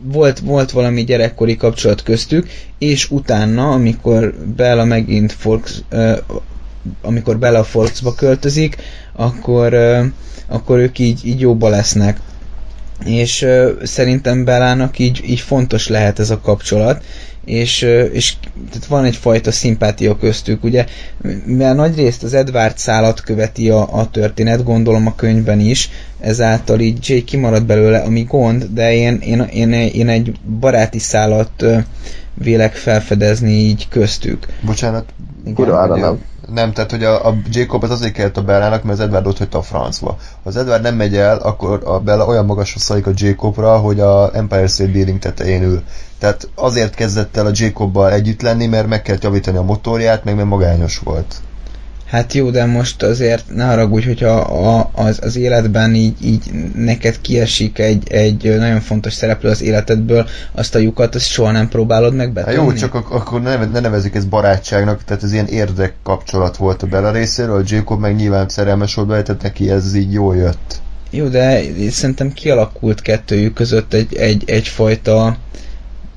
volt, volt valami gyerekkori kapcsolat köztük, és utána, amikor Bella megint Folks, amikor Bella Folksba költözik, akkor, akkor ők így, így jóba lesznek. És szerintem Bellának így, így fontos lehet ez a kapcsolat, és, és tehát van egyfajta szimpátia köztük, ugye, mivel nagyrészt az Edward szállat követi a, a történet, gondolom a könyvben is, ezáltal így Jake kimarad belőle, ami gond, de én, én, én, én egy baráti szállat ö, vélek felfedezni így köztük. Bocsánat. Kurvára hogy- nem. Nem, tehát hogy a, a Jacob az azért kellett a Bellának, mert az Edward ott hagyta a francba. Ha az Edward nem megy el, akkor a Bella olyan magasra szalik a Jacobra, hogy a Empire State Building tetején ül. Tehát azért kezdett el a Jacobbal együtt lenni, mert meg kellett javítani a motorját, meg mert magányos volt. Hát jó, de most azért ne haragudj, hogyha a, az, az életben így, így neked kiesik egy, egy nagyon fontos szereplő az életedből, azt a lyukat, azt soha nem próbálod meg Hát betömni. jó, csak ak- akkor ne, ne nevezzük ezt barátságnak, tehát ez ilyen érdek kapcsolat volt a Bella részéről, Jacob meg nyilván szerelmes volt bele, tehát neki ez így jól jött. Jó, de szerintem kialakult kettőjük között egy, egy, egyfajta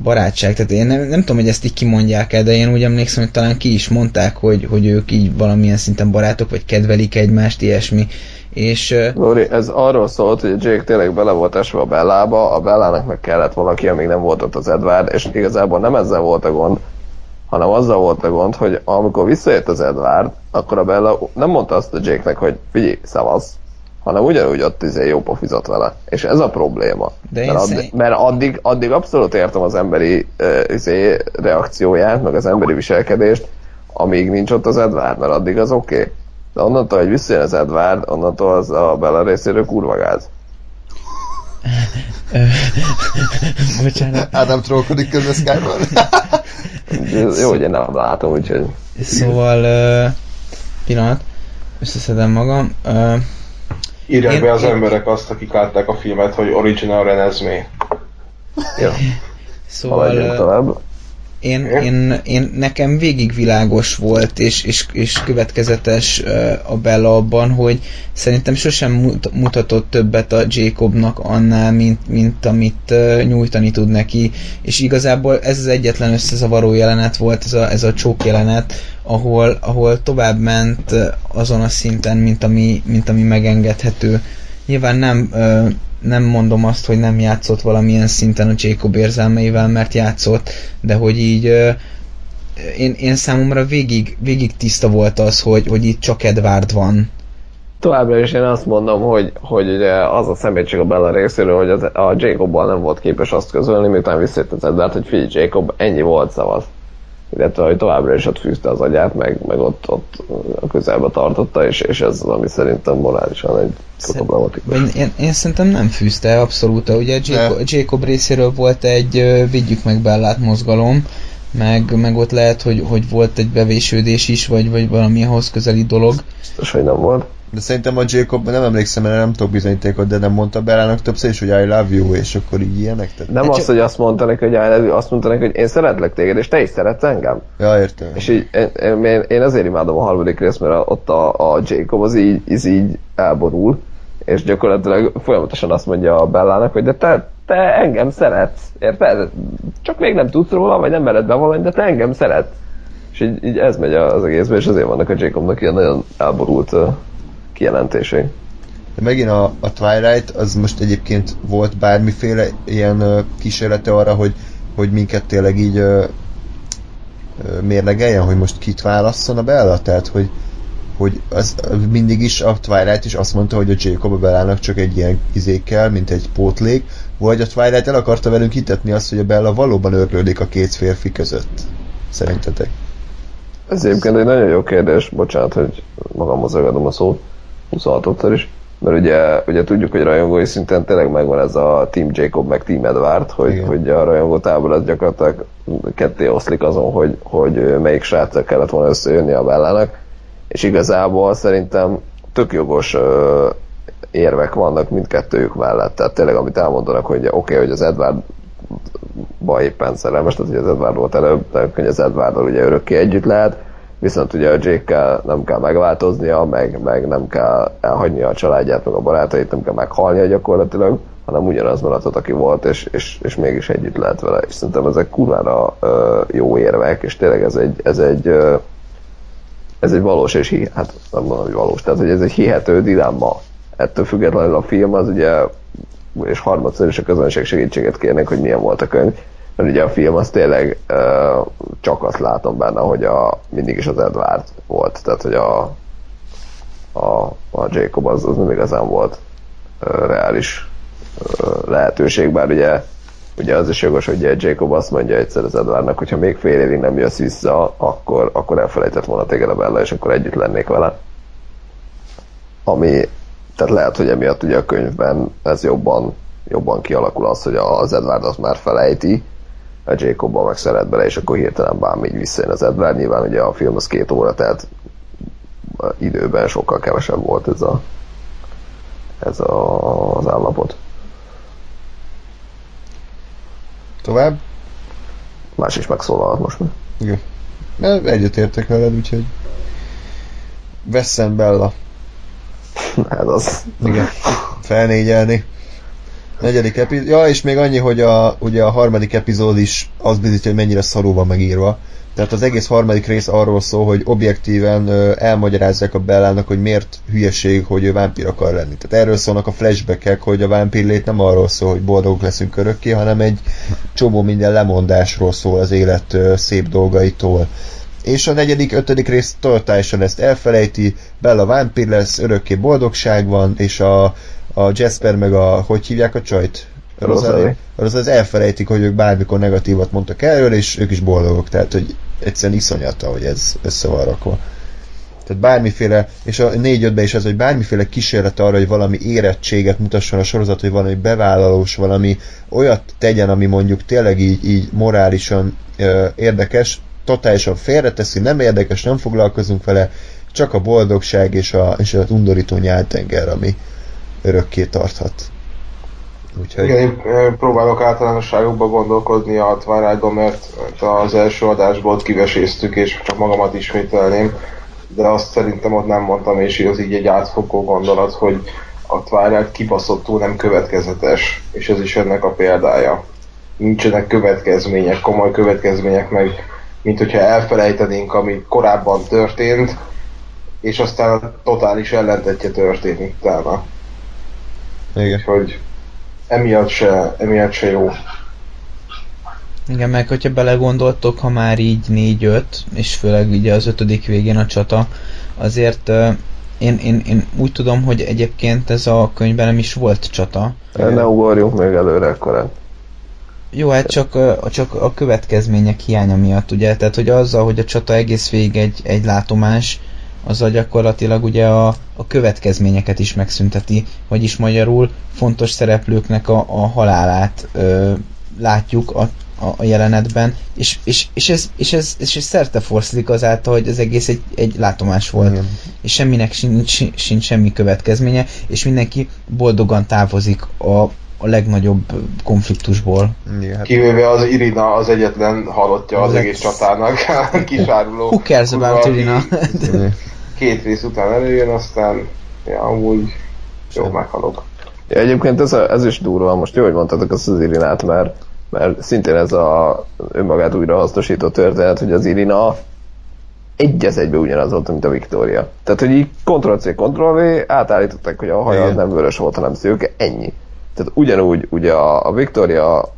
barátság. Tehát én nem, nem tudom, hogy ezt így kimondják el, de én úgy emlékszem, hogy talán ki is mondták, hogy, hogy ők így valamilyen szinten barátok, vagy kedvelik egymást, ilyesmi. És ö, Lóri, ez arról szólt, hogy Jake tényleg bele volt esve a Bellába, a Bellának meg kellett valaki, amíg nem volt ott az Edward, és igazából nem ezzel volt a gond, hanem azzal volt a gond, hogy amikor visszajött az Edward, akkor a Bella nem mondta azt a Jake-nek, hogy figyelj, szavasz, hanem ugyanúgy ott izé jó pofizott vele. És ez a probléma. De mert, addig, szerint- mert addig, addig abszolút értem az emberi uh, izé, reakcióját, meg az emberi viselkedést, amíg nincs ott az Edward, mert addig az oké. Okay. De onnantól, hogy visszajön az Edward, onnantól az a Bella részéről kurva gáz. bocsánat. Ádám trollkodik közben Skype-ban. Ez Jó, hogy én nem látom, úgyhogy... Szóval, uh, pillanat, összeszedem magam. Uh, Írják Én- be az én- emberek azt, akik látták a filmet, hogy Original Renesmee. Jó, Szóval tovább. én, én, én, nekem végig világos volt, és, és, és következetes a Bella abban, hogy szerintem sosem mut- mutatott többet a Jacobnak annál, mint, mint amit nyújtani tud neki, és igazából ez az egyetlen összezavaró jelenet volt, ez a, ez a csók jelenet, ahol, ahol tovább ment azon a szinten, mint ami, mint ami megengedhető. Nyilván nem, nem mondom azt, hogy nem játszott valamilyen szinten a Jacob érzelmeivel, mert játszott, de hogy így én, én számomra végig, végig tiszta volt az, hogy, hogy itt csak Edward van. Továbbra is én azt mondom, hogy, hogy ugye az a szemétség a Bella részéről, hogy az, a Jacobbal nem volt képes azt közölni, miután visszajött az Edward, hogy figyelj Jacob, ennyi volt szavaz. Illetve, hogy továbbra is ott fűzte az agyát, meg, meg ott, ott a közelbe tartotta, és, és ez az, ami szerintem morálisan egy Szer- problematikus. Én, én, én szerintem nem fűzte abszolút. Ugye Jacob. Jacob részéről volt egy vigyük meg Bellát mozgalom, meg, meg ott lehet, hogy, hogy volt egy bevésődés is, vagy, vagy valami ahhoz közeli dolog. Biztos, hogy nem volt. De szerintem a Jacob, nem emlékszem, mert nem tudok bizonyítékot, de nem mondta Belának többször is, hogy I love you, és akkor így ilyenek. Tehát... Nem Hát az, csak- hogy azt mondta neki, hogy I love you, azt mondta neki, hogy én szeretlek téged, és te is szeretsz engem. Ja, értem. És így, én, én, én ezért imádom a harmadik részt, mert ott a, a Jacob az így, az így elborul, és gyakorlatilag folyamatosan azt mondja a Bellának, hogy de te, te engem szeretsz, érted? Csak még nem tudsz róla, vagy nem mered bevallani, de te engem szeretsz. És így, így ez megy az egészben, és azért vannak a Jacobnak ilyen nagyon elborult uh, kijelentései. De megint a, a Twilight, az most egyébként volt bármiféle ilyen ö, kísérlete arra, hogy, hogy minket tényleg így ö, mérlegeljen, hogy most kit válasszon a Bella? Tehát, hogy, hogy az mindig is a Twilight is azt mondta, hogy a Jacob a Bellának csak egy ilyen izékkel, mint egy pótlék, vagy a Twilight el akarta velünk hitetni azt, hogy a Bella valóban örlődik a két férfi között. Szerintetek? Ez egyébként egy nagyon jó kérdés, bocsánat, hogy magamhoz ragadom a szót, 26 is, mert ugye, ugye tudjuk, hogy rajongói szinten tényleg megvan ez a Team Jacob meg Team Edward, hogy, Igen. hogy a rajongó tábor az gyakorlatilag ketté oszlik azon, hogy, hogy melyik sráccal kellett volna összejönni a Bellának, és igazából szerintem tök jogos ö, érvek vannak mindkettőjük mellett. Tehát tényleg, amit elmondanak, hogy oké, okay, hogy az Edward ba éppen szerelmes, tehát hogy az Edward volt előbb, de hogy az Edwarddal ugye örökké együtt lehet, viszont ugye a Jake-kel nem kell megváltoznia, meg, meg nem kell elhagynia a családját, meg a barátait, nem kell meghalnia gyakorlatilag, hanem ugyanaz maradhat, aki volt, és, és, és mégis együtt lehet vele. És szerintem ezek kurvára jó érvek, és tényleg ez egy, ez egy ö, ez egy valós és hi- hát nem mondom, hogy valós, tehát hogy ez egy hihető dilemma. Ettől függetlenül a film az ugye, és harmadszor is a közönség segítséget kérnek, hogy milyen volt a könyv, mert ugye a film az tényleg uh, csak azt látom benne, hogy a, mindig is az Edward volt, tehát hogy a, a, a Jacob az, az nem igazán volt uh, reális lehetőség, bár ugye ugye az is jogos, hogy Jacob azt mondja egyszer az Edwardnak, hogyha még fél évig nem jössz vissza, akkor, akkor elfelejtett volna téged a Bella, és akkor együtt lennék vele. Ami, tehát lehet, hogy emiatt ugye a könyvben ez jobban, jobban kialakul az, hogy az Edward azt már felejti, a Jacobban meg szeret bele, és akkor hirtelen bármi így visszajön az Edward. Nyilván ugye a film az két óra, tehát időben sokkal kevesebb volt ez a ez a, az állapot. Tovább? Más is megszólalhat most már. Igen. Egyetértek veled, úgyhogy Veszem Bella. Ez az. Igen. Felnégyelni. Negyedik epizód. Ja, és még annyi, hogy a, ugye a harmadik epizód is az bizonyítja, hogy mennyire szarul van megírva. Tehát az egész harmadik rész arról szól, hogy objektíven elmagyarázzák a Bellának, hogy miért hülyeség, hogy ő vámpír akar lenni. Tehát erről szólnak a flashbackek, hogy a vámpírlét nem arról szól, hogy boldogok leszünk örökké, hanem egy csomó minden lemondásról szól az élet szép dolgaitól. És a negyedik, ötödik rész totálisan ezt elfelejti, Bella vámpír lesz, örökké boldogság van, és a, a Jasper meg a, hogy hívják a csajt? Rosalie. Az elfelejtik, hogy ők bármikor negatívat mondtak erről, és ők is boldogok. Tehát, hogy egyszerűen iszonyata, hogy ez össze van rakva. Tehát bármiféle, és a négy ötben is az, hogy bármiféle kísérlet arra, hogy valami érettséget mutasson a sorozat, hogy valami bevállalós, valami olyat tegyen, ami mondjuk tényleg így, így morálisan ö, érdekes, totálisan félreteszi, nem érdekes, nem foglalkozunk vele, csak a boldogság és a, és a undorító nyáltenger, ami, örökké tarthat. Úgyhogy... Igen, én próbálok általánosságokban gondolkodni a twilight mert az első adásból kiveséztük, és csak magamat ismételném, de azt szerintem ott nem mondtam, és az így egy átfogó gondolat, hogy a Twilight kibaszottul nem következetes, és ez is ennek a példája. Nincsenek következmények, komoly következmények, meg mint hogyha elfelejtenénk, ami korábban történt, és aztán a totális ellentetje történik utána. Igen. Úgyhogy emiatt se, emiatt se jó. Igen, meg hogyha belegondoltok, ha már így 4-5, és főleg ugye az ötödik végén a csata, azért uh, én, én, én úgy tudom, hogy egyébként ez a könyvben nem is volt csata. Ne ugorjunk még előre korán. Jó, hát csak, csak a következmények hiánya miatt, ugye? Tehát, hogy azzal, hogy a csata egész végig egy, egy látomás, azzal gyakorlatilag ugye a, a következményeket is megszünteti, vagyis magyarul fontos szereplőknek a, a halálát ö, látjuk a, a, a jelenetben, és, és, és, ez, és, ez, és ez szerte forszik azáltal, hogy az egész egy, egy látomás volt, Igen. és semminek sincs, sincs semmi következménye, és mindenki boldogan távozik a, a legnagyobb konfliktusból. Igen, hát Kivéve az Irina az egyetlen halottja az Lex- egész csatának, kisáruló. Who cares about Irina? Két rész után előjön, aztán ja, amúgy jó meghalok. Ja, egyébként ez, a, ez is durva, most jó, hogy mondtatok azt az Irinát, mert, mert szintén ez a önmagát újra hasznosító történet, hogy az Irina egy az egybe ugyanaz volt, mint a Victoria. Tehát, hogy így Ctrl-C, Ctrl-V átállították, hogy a haja az Igen. nem vörös volt, hanem szőke, ennyi. Tehát ugyanúgy, ugye a, a Victoria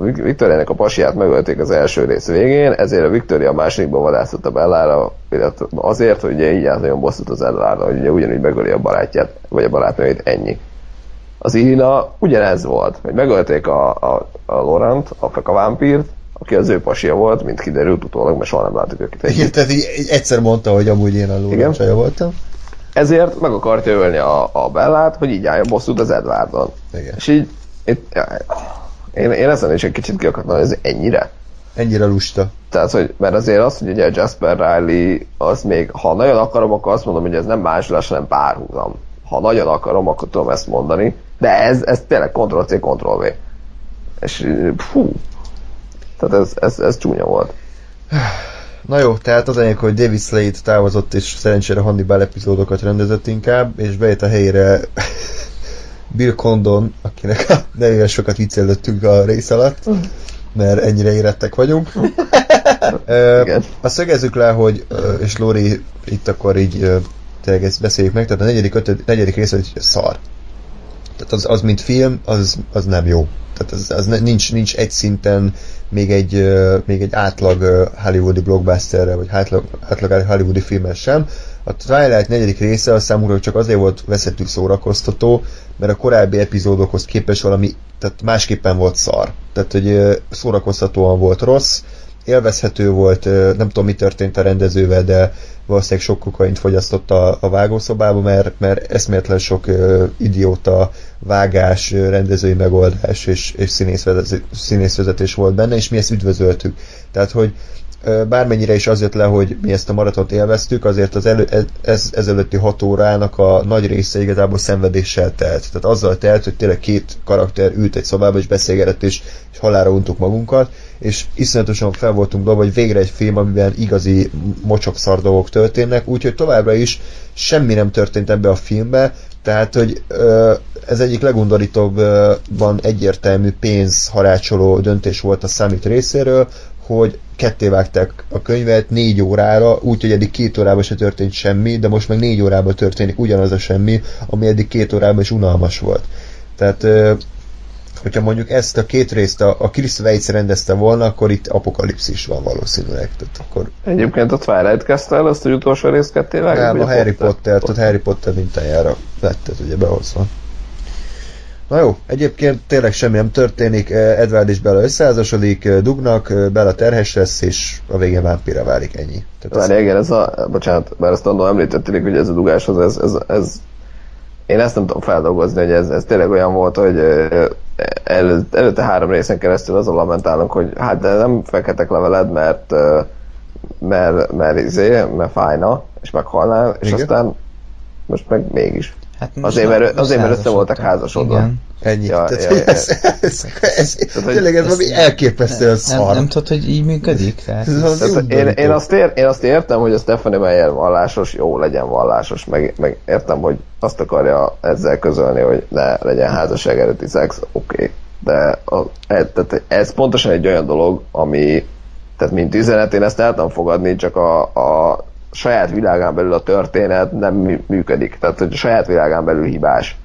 Victoriának a pasiát megölték az első rész végén, ezért a Victoria a másodikban vadászott a Bellára, illetve azért, hogy ugye így állt nagyon bosszút az Ellára, hogy ugye ugyanúgy megöli a barátját, vagy a barátnőjét, ennyi. Az Irina ugyanez volt, hogy megölték a, a, a Laurent, a Feka vámpírt, aki az ő pasia volt, mint kiderült utólag, mert soha nem láttuk őket Igen, együtt. tehát így, így egyszer mondta, hogy amúgy én a Igen. Lóra csaja voltam. Ezért meg akartja ölni a, a Bellát, hogy így álljon bosszút az Edwardon. Igen. És így, itt, én, én ezen is egy kicsit ki akartam, ez ennyire. Ennyire lusta. Tehát, hogy, mert azért az, hogy ugye Jasper Riley, az még, ha nagyon akarom, akkor azt mondom, hogy ez nem másolás, hanem párhuzam. Ha nagyon akarom, akkor tudom ezt mondani. De ez, ez tényleg Ctrl-C, Ctrl-V. És fú. Tehát ez, ez, ez csúnya volt. Na jó, tehát az enyém, hogy David Slade távozott, és szerencsére Hannibal epizódokat rendezett inkább, és bejött a helyére Bill Condon, akinek a nevével sokat viccelődtünk a rész alatt, mert ennyire érettek vagyunk. A szögezzük le, hogy, és Lóri itt akkor így tényleg ezt beszéljük meg, tehát a negyedik, ötöd, negyedik rész, hogy szar. Tehát az, az mint film, az, az nem jó. Tehát az, az nincs, nincs egy szinten még egy, még egy átlag hollywoodi blockbusterre, vagy átlag, átlag hollywoodi filmmel sem. A Twilight negyedik része a számomra csak azért volt veszettük szórakoztató, mert a korábbi epizódokhoz képest valami, tehát másképpen volt szar. Tehát, hogy szórakoztatóan volt rossz, élvezhető volt, nem tudom mi történt a rendezővel, de valószínűleg sok kokaint fogyasztott a, a vágószobába, mert, mert eszméletlen sok idióta vágás, rendezői megoldás és, és színészvezetés, volt benne, és mi ezt üdvözöltük. Tehát, hogy bármennyire is az jött le, hogy mi ezt a maratont élveztük, azért az elő, ez, ez, ezelőtti hat órának a nagy része igazából szenvedéssel telt. Tehát azzal telt, hogy tényleg két karakter ült egy szobába és beszélgetett, és, és halára untuk magunkat, és iszonyatosan fel voltunk dobva, hogy végre egy film, amiben igazi mocsokszar dolgok történnek, úgyhogy továbbra is semmi nem történt ebbe a filmbe, tehát, hogy ez egyik legundorítóbban egyértelmű pénzharácsoló döntés volt a Summit részéről, hogy ketté vágták a könyvet négy órára, úgyhogy eddig két órában se történt semmi, de most meg négy órában történik ugyanaz a semmi, ami eddig két órában is unalmas volt. Tehát hogyha mondjuk ezt a két részt a, a Chris Weitz rendezte volna, akkor itt apokalipszis van valószínűleg. Tehát akkor Egyébként a Twilight el azt, hogy utolsó részt ketté vágjuk, nem, a Harry Potter, tehát Harry Potter mintájára vetted ugye behozva. Na jó, egyébként tényleg semmi nem történik, eh, Edward és Bella összeházasodik, eh, dugnak, eh, Bella terhes lesz, és a végén vámpira válik, ennyi. Tehát Várj, igen, ez a, bocsánat, mert ezt annól említették, hogy ez a dugáshoz, ez, ez, ez, én ezt nem tudom feldolgozni, hogy ez, ez tényleg olyan volt, hogy ö, el, előtte három részen keresztül azon lamentálunk, hogy hát de nem fekhetek le veled, mert mert, mert, izé, mert fájna, és meghalnál, és Igen. aztán most meg mégis. Hát Azért, mert- azért, mert össze voltak házasodva. Igen. Ennyi. Ja, Tehát, ja, hogy ja. ez, ez, ez, hogy tényleg ez valami elképesztően Nem, szar. nem tudod, hogy így működik? Tehát, Ez az Tehát én, én, azt ér, én azt értem, hogy a Stephanie Meyer vallásos, jó legyen vallásos, meg, meg értem, hogy azt akarja ezzel közölni, hogy ne legyen házasság előtti szex, oké. Okay. De a, ez, tehát ez pontosan egy olyan dolog, ami, tehát mint üzenet, én ezt el tudom fogadni, csak a, a saját világán belül a történet nem mű- működik. Tehát, hogy a saját világán belül hibás.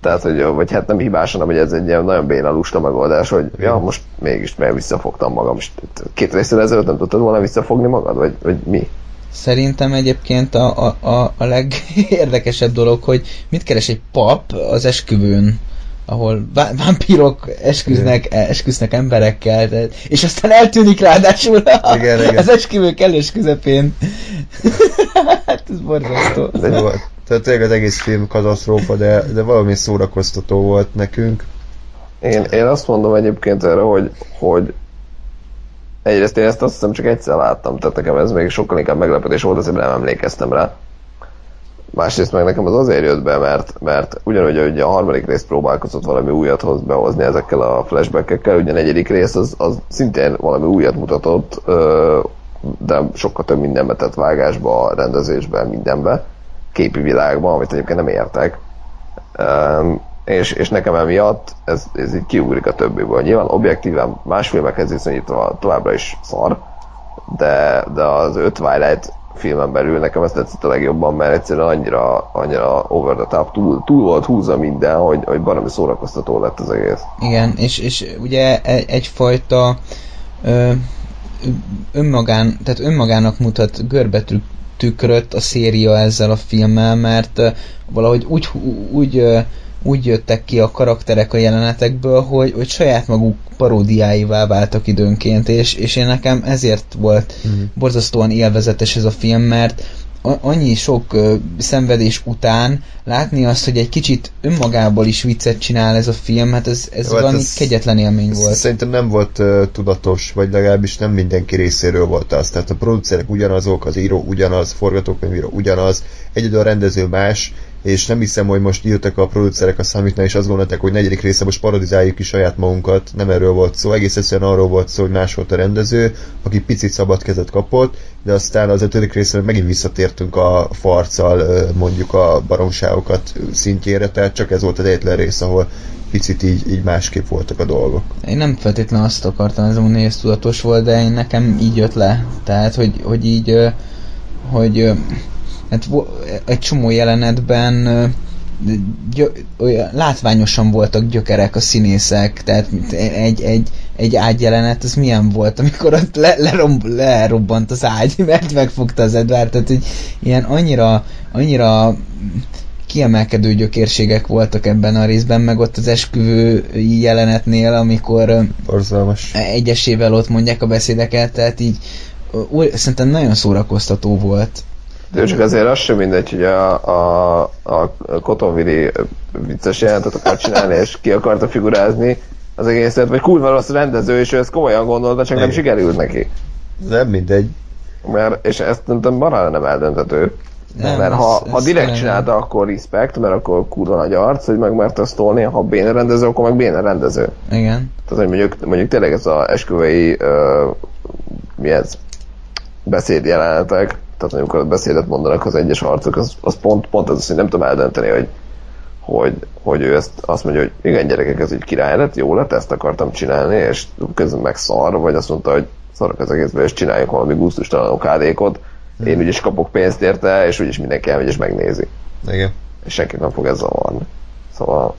Tehát, hogy, vagy hát nem hibás, hanem hogy ez egy ilyen nagyon béna lusta megoldás, hogy ja, most mégis mert visszafogtam magam. És két részre ezelőtt nem tudtad volna visszafogni magad, vagy, vagy mi? Szerintem egyébként a, a, a, a legérdekesebb dolog, hogy mit keres egy pap az esküvőn, ahol vá- vámpírok esküznek, esküsznek emberekkel, tehát, és aztán eltűnik ráadásul a, Igen, igen. az esküvő kellős közepén. hát ez borzasztó. Ez volt. Tehát tényleg az egész film katasztrófa, de, de valami szórakoztató volt nekünk. Én, én azt mondom egyébként erre, hogy, hogy egyrészt én ezt azt hiszem csak egyszer láttam, tehát nekem ez még sokkal inkább meglepetés volt, azért nem emlékeztem rá. Másrészt meg nekem az azért jött be, mert, mert ugyanúgy, hogy a harmadik rész próbálkozott valami újat hoz behozni ezekkel a flashbackekkel, ugye a negyedik rész az, az szintén valami újat mutatott, de sokkal több mindenbe tett vágásba, rendezésbe, mindenbe, képi világba, amit egyébként nem értek. És, és nekem emiatt ez, ez így kiugrik a többiből. Nyilván objektíven más filmekhez viszonyítva továbbra is szar, de, de az öt Twilight filmen belül nekem ez tetszett a legjobban, mert egyszerűen annyira, annyira over the top, túl, túl volt húzva minden, hogy, hogy baromi szórakoztató lett az egész. Igen, és, és ugye e- egyfajta ö, önmagán, tehát önmagának mutat görbetű tükröt a széria ezzel a filmmel, mert valahogy úgy, úgy, úgy jöttek ki a karakterek a jelenetekből, hogy, hogy saját maguk paródiáivá váltak időnként, és, és én nekem ezért volt Mhm. borzasztóan élvezetes ez a film, mert annyi sok ö, szenvedés után látni azt, hogy egy kicsit önmagából is viccet csinál ez a film, hát ez, ez Jó, hát valami ez- kegyetlen élmény Ez volt. Szerintem nem volt uh, tudatos, vagy legalábbis nem mindenki részéről volt az. Tehát a producerek ugyanazok, az író ugyanaz, forgatókönyvíró ugyanaz, egyedül a rendező más, és nem hiszem, hogy most írtak a producerek a számítnál, és azt gondolták, hogy negyedik része most parodizáljuk ki saját magunkat, nem erről volt szó, egész egyszerűen arról volt szó, hogy más volt a rendező, aki picit szabad kezet kapott, de aztán az ötödik részre megint visszatértünk a farccal mondjuk a baromságokat szintjére, tehát csak ez volt az egyetlen rész, ahol picit így, így másképp voltak a dolgok. Én nem feltétlenül azt akartam ez mondani, hogy ez tudatos volt, de én nekem így jött le. Tehát, hogy, hogy így, hogy hát egy csomó jelenetben gyö, olyan látványosan voltak gyökerek a színészek, tehát mint egy, egy, egy ágyjelenet, az milyen volt, amikor ott le, leromb, lerobbant az ágy, mert megfogta az Edward, tehát hogy ilyen annyira, annyira kiemelkedő gyökérségek voltak ebben a részben, meg ott az esküvői jelenetnél, amikor Borzalmas. egyesével ott mondják a beszédeket, tehát így szerintem nagyon szórakoztató volt. De csak azért az sem mindegy, hogy a, a, a Kotonvili vicces jelentet akar csinálni, és ki akarta figurázni az egészet, vagy kurva rossz rendező, és ő ezt komolyan gondolta, csak nem Igen. sikerült neki. Nem mindegy. Mert, és ezt szerintem marha nem eldöntető. Nem, mert ez- ha, ez ha direkt tényleg csinálta, akkor respect, mert akkor kurva nagy arc, hogy meg mert ezt tolni, ha béne rendező, akkor meg béne rendező. Igen. Tehát, hogy mondjuk, mondjuk tényleg ez a esküvői, uh, mi ez, beszédjelenetek, tehát amikor a beszédet mondanak az egyes arcok, az, az pont, pont az, hogy nem tudom eldönteni, hogy, hogy, hogy ő ezt azt mondja, hogy igen gyerekek, ez így király lett, jó lett, ezt akartam csinálni, és közben meg szar, vagy azt mondta, hogy szarok az egészben, és csináljuk valami gusztustalan kádékot, én úgyis kapok pénzt érte, és úgyis mindenki elmegy és megnézi. Igen. És senki nem fog ezzel zavarni. Szóval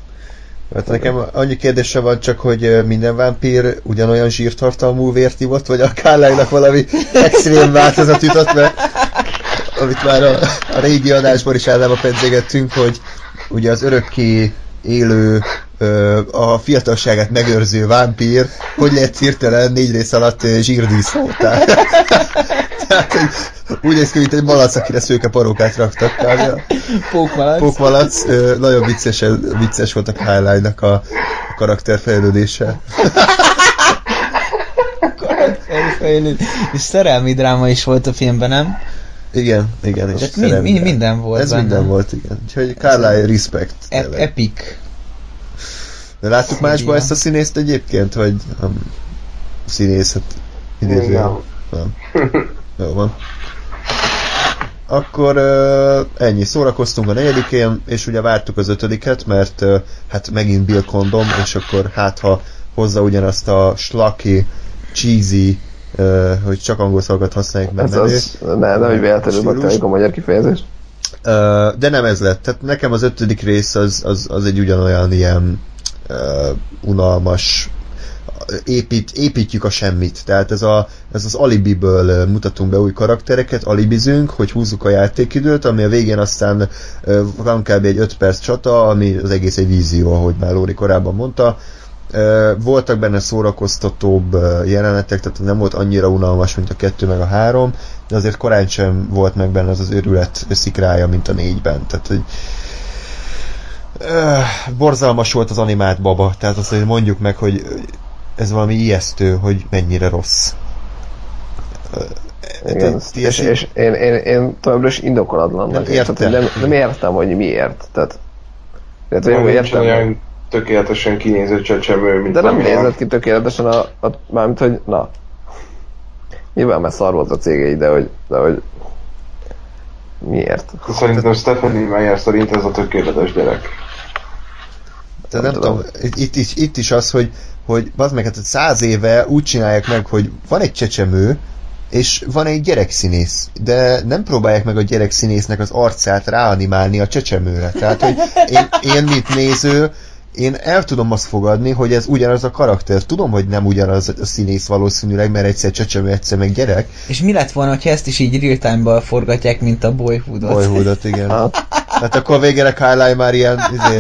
Hát nekem annyi kérdése van csak, hogy minden vámpír ugyanolyan zsírtartalmú vért ivott, vagy a Kárlánynak valami extrém változat jutott, mert amit már a, a régi adásban is általában pedzegettünk, hogy ugye az örökké élő, ö, a fiatalságát megőrző vámpír, hogy lehet hirtelen négy rész alatt ö, zsírdíszoltál. Tehát, hogy úgy néz ki, mint egy malac, akire szőke parókát raktak. Pókmalac. Pókmalac, nagyon vicces, vicces volt a Kyle-nak a, a karakterfejlődése. karakterfejlődés. És szerelmi dráma is volt a filmben, nem? Igen, igen. És Tehát mind, minden volt Ez benne. minden volt, igen. Úgyhogy Carlyle respect. Ep- tényleg. epic. De láttuk másba Igen. ezt a színészt egyébként, vagy um, színészet idéző? Nem. Jó van. Akkor uh, ennyi, szórakoztunk a negyedikén, és ugye vártuk az ötödiket, mert uh, hát megint Bill Condom, és akkor hát ha hozza ugyanazt a slaki, cheesy, uh, hogy csak angol szavakat használjuk, mert Ez menő. az, ne, nem, hogy véletlenül megtaláljuk a magyar kifejezést. Ö, de nem ez lett. Tehát nekem az ötödik rész az, az, az egy ugyanolyan ilyen uh, unalmas épít, építjük a semmit. Tehát ez, a, ez az alibiből mutatunk be új karaktereket, alibizünk, hogy húzzuk a játékidőt, ami a végén aztán van kb. egy 5 perc csata, ami az egész egy vízió, ahogy már Lóri korábban mondta. Voltak benne szórakoztatóbb jelenetek, tehát nem volt annyira unalmas, mint a kettő meg a három, de azért korán sem volt meg benne az az őrület szikrája, mint a négyben. Tehát, hogy borzalmas volt az animált baba, tehát azt mondjuk meg, hogy ez valami ijesztő, hogy mennyire rossz. Igen, és, esély- és én, én, én továbbra is indokolatlan. Nem vagyok. értem. Tehát, hogy nem, nem értem, hogy miért. Tehát, tehát Nincs értem. olyan tökéletesen kinéző csecsemő, mint De nem amilyen. nézett ki tökéletesen a, a mármint, hogy na. Nyilván már szar volt a cégei, de hogy, de hogy miért? Szerintem Stephanie Meyer szerint ez a tökéletes gyerek. Tehát nem Nem tudom, itt, itt, itt, itt is az, hogy, hogy az meg, hát száz éve úgy csinálják meg, hogy van egy csecsemő, és van egy gyerekszínész, de nem próbálják meg a gyerekszínésznek az arcát ráanimálni a csecsemőre. Tehát, hogy én, én mint néző, én el tudom azt fogadni, hogy ez ugyanaz a karakter. Tudom, hogy nem ugyanaz a színész valószínűleg, mert egyszer csecsemő, egyszer meg gyerek. És mi lett volna, ha ezt is így real forgatják, mint a Boyhoodot? Boyhoodot, igen. Hát, akkor a végére Kyle már ilyen, izé,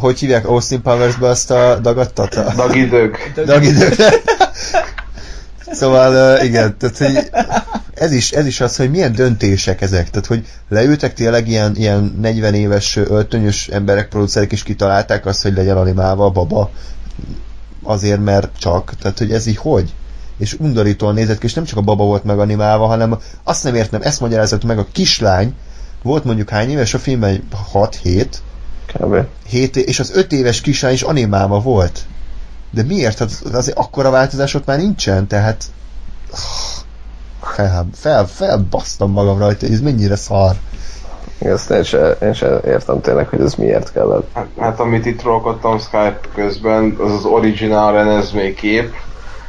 hogy hívják Austin Powers-be azt a dagadtat? A... Dagi dög. Dagidőre. Szóval igen, tehát hogy ez is, ez is az, hogy milyen döntések ezek. Tehát, hogy leültek tényleg ilyen, ilyen 40 éves öltönyös emberek, producerek is kitalálták azt, hogy legyen animálva a baba. Azért, mert csak. Tehát, hogy ez így hogy? És undorítóan nézett ki, és nem csak a baba volt meganimálva, hanem azt nem értem, ezt magyarázott meg a kislány, volt mondjuk hány éves a filmben? 6-7, kb. 7 é- és az 5 éves kislány is animálva volt. De miért? Hát azért akkora változás ott már nincsen, tehát fel, fel, felbasztam magam rajta, ez mennyire szar. Ezt én se, én se értem tényleg, hogy ez miért kellett. Hát, hát amit itt trollkodtam Skype közben, az az original Renesmé kép.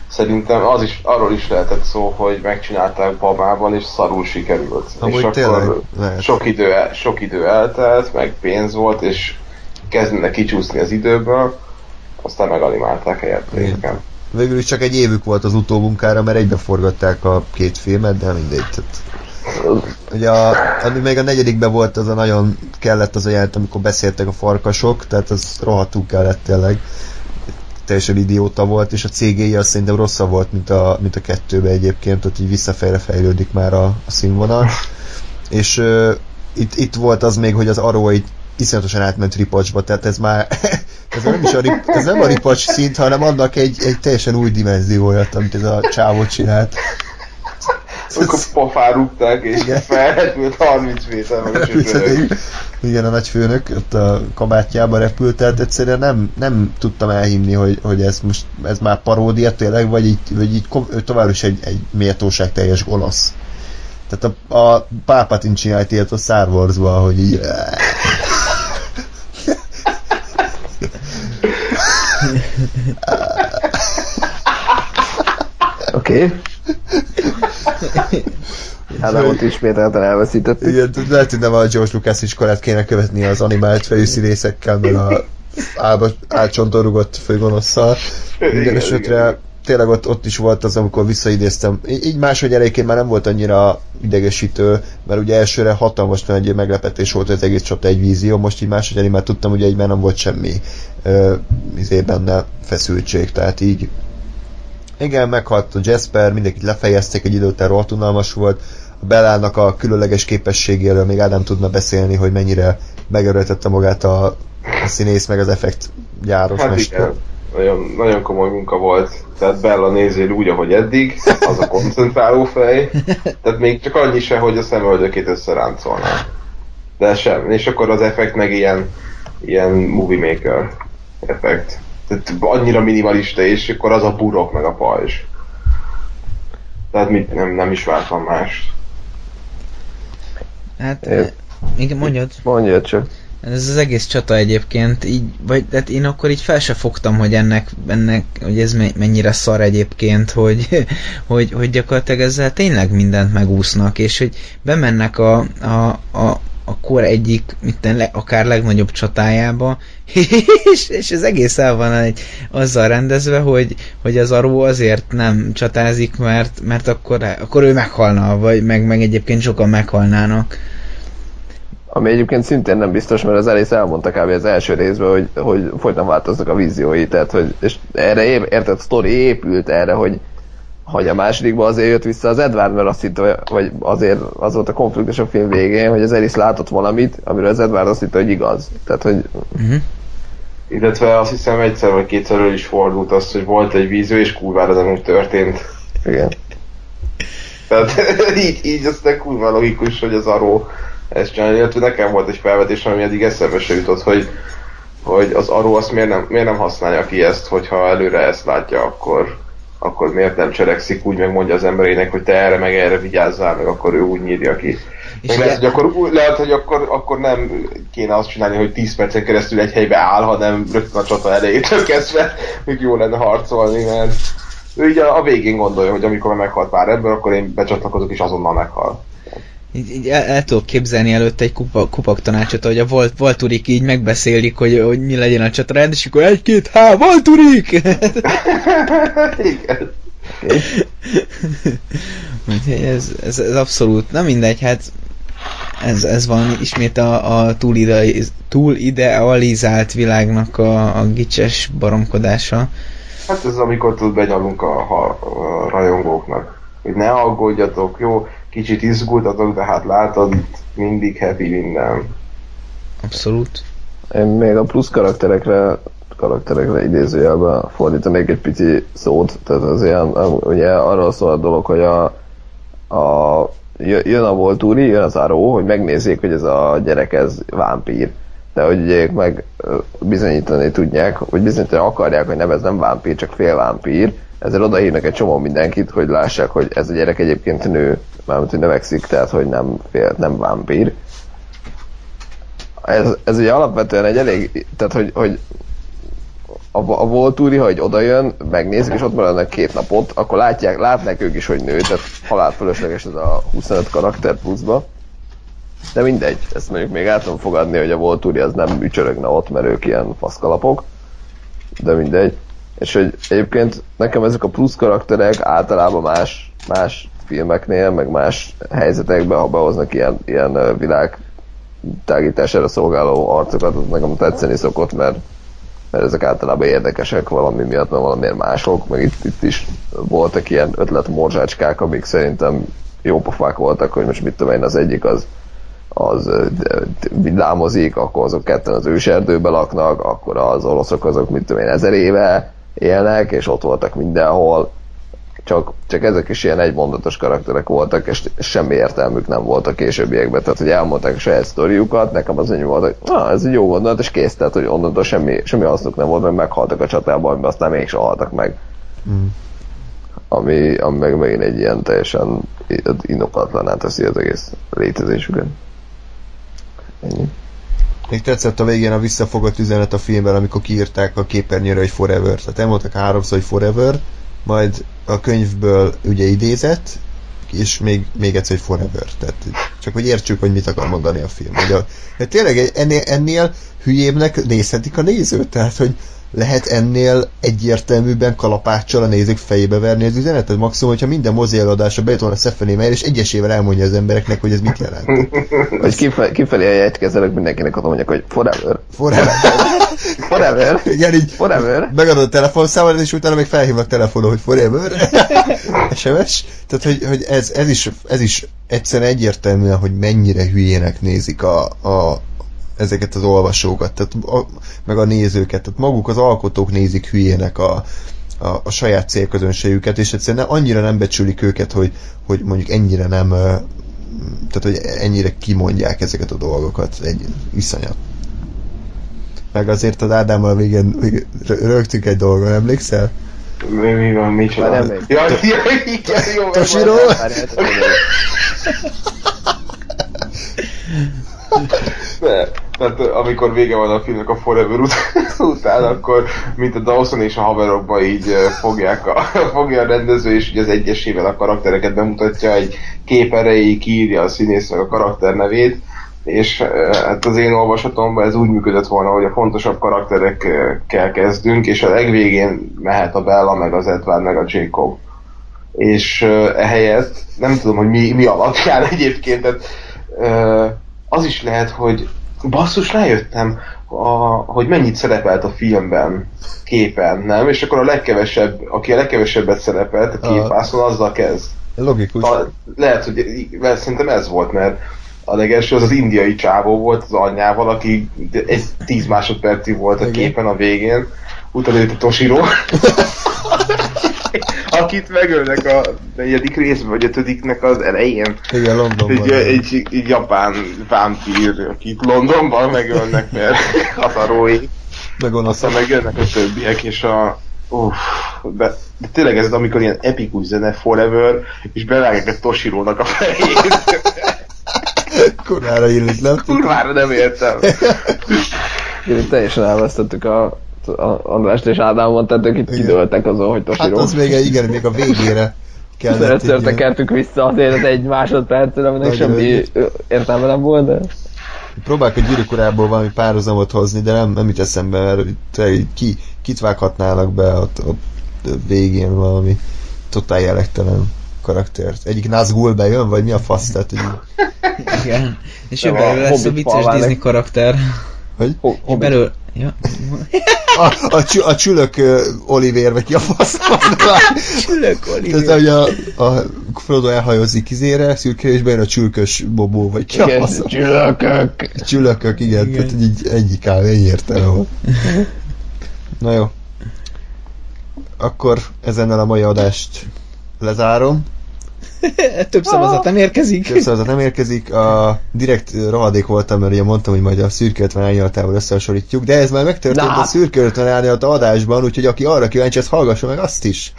Szerintem az is, arról is lehetett szó, hogy megcsinálták babában, és szarul sikerült. Amúgy és akkor lehet. sok idő, el, sok idő eltelt, meg pénz volt, és kezdenek kicsúszni az időből, aztán meganimálták helyette. Igen. Végül is csak egy évük volt az utómunkára, mert egybe forgatták a két filmet, de mindegy. Tehát, ugye a, ami még a negyedikben volt, az a nagyon kellett az a jelent, amikor beszéltek a farkasok, tehát az rohadtul kellett tényleg. Teljesen idióta volt, és a CGI az szerintem rosszabb volt, mint a, mint a kettőbe egyébként, ott így visszafejre fejlődik már a, a színvonal. És uh, itt, itt volt az még, hogy az Arrow egy iszonyatosan átment ripacsba, tehát ez már ez nem is a, rip, ez nem a ripacs szint, hanem annak egy, egy teljesen új dimenziója, amit ez a csávot csinált. Amikor pofán rúgták, és felrepült 30 méter meg a csücsörök. Igen, a nagyfőnök ott a kabátjába repült, tehát egyszerűen nem, nem tudtam elhinni, hogy, hogy ez most ez már paródia tényleg, vagy így, vagy így továbbra is egy, egy méltóság teljes gonosz. Tehát a, a Palpatine csinált ilyet a Star Wars-ba, hogy így... Oké. Okay. Ádámot ismételten elveszítettük. Igen, lehet, hogy nem a George Lucas iskolát kéne követni az animált fejű színészekkel, meg a álba, álcsonton rugott főgonosszal. Minden Igen, esetre tényleg ott, ott is volt az, amikor visszaidéztem. Így máshogy elejéként már nem volt annyira idegesítő, mert ugye elsőre hatalmas nagy meglepetés volt, hogy az egész csata egy vízió, most így máshogy már tudtam, hogy egyben nem volt semmi ö, izé benne feszültség, tehát így igen, meghalt a Jasper, mindenkit lefejezték, egy idő után rohadt unalmas volt. A Bellának a különleges képességéről még Ádám tudna beszélni, hogy mennyire megerőltette magát a, a színész, meg az effekt gyáros Hát mester. igen. nagyon, nagyon komoly munka volt. Tehát Bella nézél úgy, ahogy eddig, az a koncentráló fej. Tehát még csak annyi se, hogy a szemöldökét összeráncolná. De sem. És akkor az effekt meg ilyen, ilyen movie maker effekt. Tehát annyira minimalista, és akkor az a burok meg a pajzs. Tehát mit, nem, nem is vártam mást. Hát, É. igen, mondjad. Mondja csak. Ez az egész csata egyébként így, vagy hát én akkor így fel se fogtam, hogy ennek, ennek hogy ez me- mennyire szar egyébként, hogy, hogy, hogy gyakorlatilag ezzel tényleg mindent megúsznak, és hogy bemennek a, a, a, a kor egyik, mitten le, akár legnagyobb csatájába, és, és ez egész el van egy, azzal rendezve, hogy, hogy az Aró azért nem csatázik, mert, mert akkor, akkor ő meghalna, vagy meg, meg egyébként sokan meghalnának. Ami egyébként szintén nem biztos, mert az Alice elmondta kb. az első részben, hogy, hogy folyton változnak a víziói, tehát hogy, és erre év, érted, sztori épült erre, hogy hogy a másodikban azért jött vissza az Edward, mert azt hitte, vagy azért az volt a konfliktus a film végén, hogy az Alice látott valamit, amiről az Edward azt hitte, hogy igaz. Tehát, hogy Uh-huh. Illetve azt hiszem egyszer vagy kétszer is fordult az, hogy volt egy víző, és kurvára nem úgy történt. igen. Tehát így, így aztán kurva logikus, hogy az aró ezt csinálja. Illetve nekem volt egy felvetés, ami eddig eszembe se jutott, hogy, hogy az aró azt miért nem, miért nem használja ki ezt, hogyha előre ezt látja, akkor, akkor miért nem cselekszik úgy, meg mondja az emberének, hogy te erre meg erre vigyázzál, meg akkor ő úgy nyírja ki. És lehet, hogy akkor, lehet, hogy akkor, akkor nem kéne azt csinálni, hogy 10 percen keresztül egy helybe áll, hanem rögtön a csata elejétől kezdve, még jó lenne harcolni, mert ő így a, a végén gondolja, hogy amikor meghalt pár ebből, akkor én becsatlakozok és azonnal meghal. Így, így el, el tudok képzelni előtte egy kupa, kupak tanácsot, hogy a Volt, Volturik így megbeszélik, hogy, hogy mi legyen a csatarend, és akkor egy-két, há, Volturik! Igen. Úgyhogy ez, ez, ez abszolút, nem mindegy, hát ez, ez van ismét a, a túl, ide, túl világnak a, a gicses baromkodása. Hát ez amikor tud benyalunk a, a, a rajongóknak. Hogy ne aggódjatok, jó, kicsit izgultatok, de hát látod, itt mindig happy minden. Abszolút. Én még a plusz karakterekre karakterekre idézőjelben fordítanék egy pici szót, tehát az ilyen, ugye arról szól a dolog, hogy a, a jö- jön a Volturi, jön az Aró, hogy megnézzék, hogy ez a gyerek ez vámpír. De hogy ugye meg bizonyítani tudják, vagy bizonyítani akarják, hogy nem ez nem vámpír, csak fél vámpír, ezzel odahívnak egy csomó mindenkit, hogy lássák, hogy ez a gyerek egyébként nő, mármint, hogy növekszik, tehát hogy nem fél, nem vámpír ez, ez ugye alapvetően egy elég, tehát hogy, hogy a, a Voltúri, ha egy odajön, megnézik, és ott maradnak két napot, akkor látják, látnak ők is, hogy nő, tehát halál fölösleges ez a 25 karakter pluszba. De mindegy, ezt mondjuk még el tudom fogadni, hogy a Voltúri az nem ücsörögne ott, mert ők ilyen faszkalapok. De mindegy. És hogy egyébként nekem ezek a plusz karakterek általában más, más filmeknél, meg más helyzetekben, ha behoznak ilyen, ilyen világ tágítására szolgáló arcokat, az nekem tetszeni szokott, mert, mert ezek általában érdekesek valami miatt, mert valamiért mások, meg itt, itt is voltak ilyen ötletmorzsácskák, amik szerintem jó pofák voltak, hogy most mit tudom én, az egyik az az villámozik, akkor azok ketten az őserdőbe laknak, akkor az oroszok azok, mit tudom én, ezer éve élnek, és ott voltak mindenhol, csak, csak ezek is ilyen egymondatos karakterek voltak, és semmi értelmük nem volt a későbbiekben. Tehát, hogy elmondták a saját sztoriukat, nekem az ennyi volt, hogy ah, ez egy jó gondolat, és kész, tehát, hogy onnantól semmi, semmi hasznuk nem volt, mert meghaltak a csatában, amiben aztán mégsem haltak meg. Mm. Ami, ami meg megint egy ilyen teljesen inokatlaná teszi az egész létezésüket. Ennyi. Még tetszett a végén a visszafogott üzenet a filmben, amikor kiírták a képernyőre, hogy forever. Tehát elmondtak háromszor, hogy forever, majd a könyvből ugye idézett, és még, még egyszer, hogy forever. Tehát csak hogy értsük, hogy mit akar mondani a film. Hogy a, hát tényleg ennél, ennél hülyébbnek nézhetik a nézőt, tehát hogy lehet ennél egyértelműbben kalapáccsal a nézők fejébe verni az üzenetet? Maximum, hogyha minden mozi előadásra bejött volna Stephanie Meyer, és egyesével elmondja az embereknek, hogy ez mit jelent. Vagy kifelé, kifelé a jegykezelők mindenkinek oda mondják, hogy forever, Forever. forever, Igen, így forever. megadod a telefonszámot, és utána még felhívnak telefonon, hogy forever. SMS. Tehát, hogy, hogy ez, ez, is, ez is egyszerűen egyértelműen, hogy mennyire hülyének nézik a, a ezeket az olvasókat, tehát a, meg a nézőket, tehát maguk az alkotók nézik hülyének a, a, a saját célközönségüket, és egyszerűen annyira nem becsülik őket, hogy, hogy mondjuk ennyire nem, tehát hogy ennyire kimondják ezeket a dolgokat, egy iszonyat. Meg azért az Ádámmal végén, végén rö- rögtünk egy dolgon, emlékszel? Mi, mi van, mi Már nem. Ja, ja, igen, jó? Ne, tehát amikor vége van a filmnek a Forever ut- után, akkor mint a Dawson és a haverokba így fogják a, fogja a rendező, és ugye az egyesével a karaktereket bemutatja, egy kép erejéig kiírja a színész meg a karakter nevét, és hát az én olvasatomban ez úgy működött volna, hogy a fontosabb karakterekkel kezdünk, és a legvégén mehet a Bella, meg az Edward, meg a Jacob. És ehelyett nem tudom, hogy mi, mi alapján egyébként, tehát az is lehet, hogy basszus, rájöttem, a, hogy mennyit szerepelt a filmben képen, nem? És akkor a legkevesebb, aki a legkevesebbet szerepelt a képászon, azzal kezd. Logikus. A, lehet, hogy mert szerintem ez volt, mert a legelső az az indiai csávó volt az anyjával, aki egy 10 másodpercig volt a Igen. képen a végén. Utána jött a Toshiro, akit megölnek a negyedik részben, vagy ötödiknek az elején. Igen, Londonban. Egy, egy, egy japán vámpír, akit Londonban megölnek, mert hazarói. Meg Aztán megjönnek a többiek, és a... Uff, de, de tényleg ez, amikor ilyen epikus zene Forever, és bevágják a Toshirónak a fejét. Kurvára illik, nem? Kurvára nem értem. Én teljesen elvesztettük a Andrást és Ádámot, tehát ők itt kidőltek azon, hogy Hát Toshiro. az még, igen, még a végére kellett. Először tekertük vissza azért az egy másodpercre, aminek semmi értelme nem volt, de... Próbálok a gyűrűk urából valami párhuzamot hozni, de nem, nem jut eszembe, mert te ki, kit vághatnának be ott, ott végén valami totál jelektelen karaktert. Egyik Nazgul bejön, vagy mi a fasz? Tehát, hogy Igen. És ő belőle lesz a vicces. Disney karakter. Hogy? Ho- És Hobbit. belőle... Ja. A, a, csü, a csülök uh, Oliver, vagy ki a fasz? Csülök Tehát, hogy a, a Frodo elhajózik izére, szürke, és bejön a csülkös Bobó, vagy ki a Igen, fasz? csülökök. Csülökök, igen, Igen. tehát hogy így egyik áll, ennyi értelme. Na jó. Akkor ezennel a mai adást lezárom. Több szavazat nem érkezik. Több szavazat nem érkezik. A direkt rohadék voltam, mert ugye mondtam, hogy majd a szürke 50 árnyalatával összehasonlítjuk, de ez már megtörtént Na a szürke 50 árnyalat adásban, úgyhogy aki arra kíváncsi, az hallgassa meg azt is.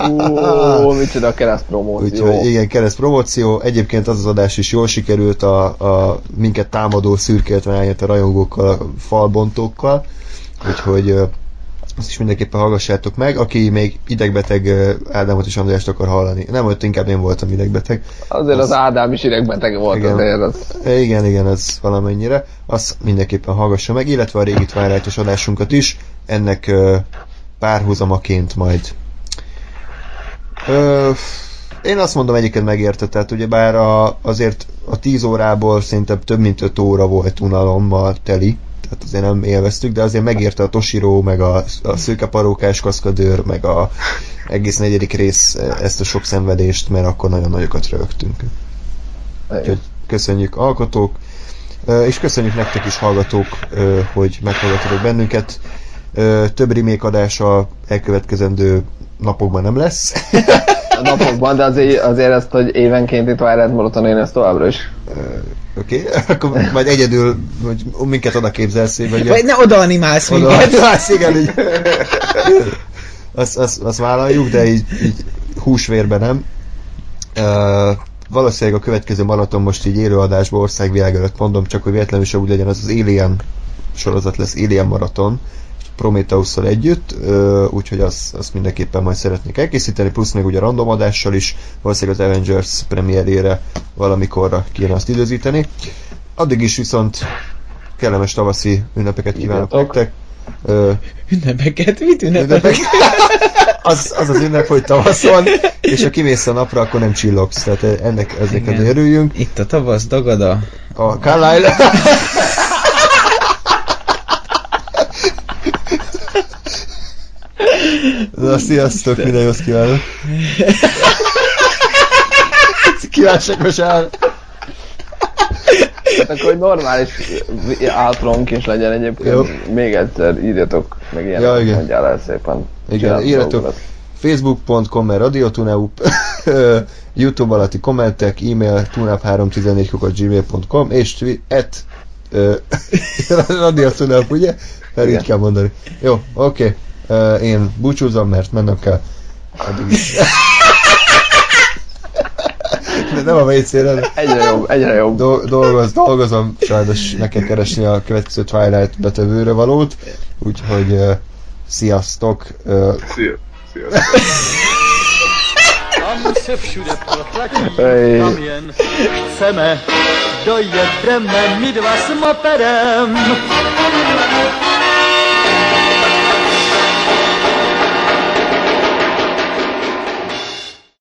Ó, micsoda a kereszt promóció. Úgyhogy igen, kereszt promóció. Egyébként az az adás is jól sikerült a, a minket támadó szürke 50 árnyalat a rajongókkal, a falbontókkal. Úgyhogy azt is mindenképpen hallgassátok meg. Aki még idegbeteg Ádámot és Andrást akar hallani. Nem, ott inkább én voltam idegbeteg. Azért az Az- Ádám is idegbeteg volt Igen. azért. Az... E, Igen, igen, ez valamennyire. Azt mindenképpen hallgassa meg, illetve a régi twilight adásunkat is. Ennek párhuzamaként majd. Ö, én azt mondom egyiket megérte, tehát ugye bár a, azért a 10 órából szerintem több mint 5 óra volt unalommal teli, tehát azért nem élveztük, de azért megérte a Toshiro, meg a, a szőkeparókás kaszkadőr, meg a egész negyedik rész ezt a sok szenvedést, mert akkor nagyon nagyokat rögtünk. Úgyhogy köszönjük alkotók, ö, és köszönjük nektek is hallgatók, ö, hogy meghallgatotok bennünket. Több remake adása elkövetkezendő napokban nem lesz. Napokban, de azért, azért ezt, hogy évenkénti Twilight Marathon én ezt továbbra is. Oké, okay? akkor majd egyedül, hogy minket oda képzelsz, hogy Vagy ne oda animálsz oda, minket. hát igen, így. Azt, azt, azt vállaljuk, de így, így húsvérben nem. Uh, valószínűleg a következő maraton most így élőadásban országvilág előtt mondom, csak hogy véletlenül se úgy legyen, az az Alien sorozat lesz, Alien maraton, Prometheus-szal együtt, úgyhogy azt, azt mindenképpen majd szeretnék elkészíteni, plusz még ugye random adással is, valószínűleg az Avengers premierére valamikorra kéne azt időzíteni. Addig is viszont kellemes tavaszi ünnepeket kívánok nektek. Ö, Ünnepeket? Mit ünnepek. ünnepek? az, az az ünnep, hogy tavasz van, és ha kimész a napra, akkor nem csillogsz, tehát ennek, azért örüljünk. Itt a tavasz dagada. A Carlisle... Na, sziasztok, minden jót kívánok! Kívánságos áll! Hát akkor egy normális outronk is legyen egyébként. Jó. Még egyszer írjatok meg ilyen, Ja, igen. mondjál el szépen. Igen, írjatok facebook.com per radiotuneup, youtube alatti kommentek, e-mail tuneup314 gmail.com és at radiotuneup, ugye? Mert így kell mondani. Jó, oké. Én búcsúzom, mert mennem kell. Addig is. De nem a WC-re, Egyre jobb, egyre jobb. Do- dolgoz, dolgozom, sajnos kell keresni a következő Twilight betevőre valót, úgyhogy uh, sziasztok! Uh, Szia. Szia. Tam se všude protlačí Ej. kamien. Chceme, dojedeme, my dva s.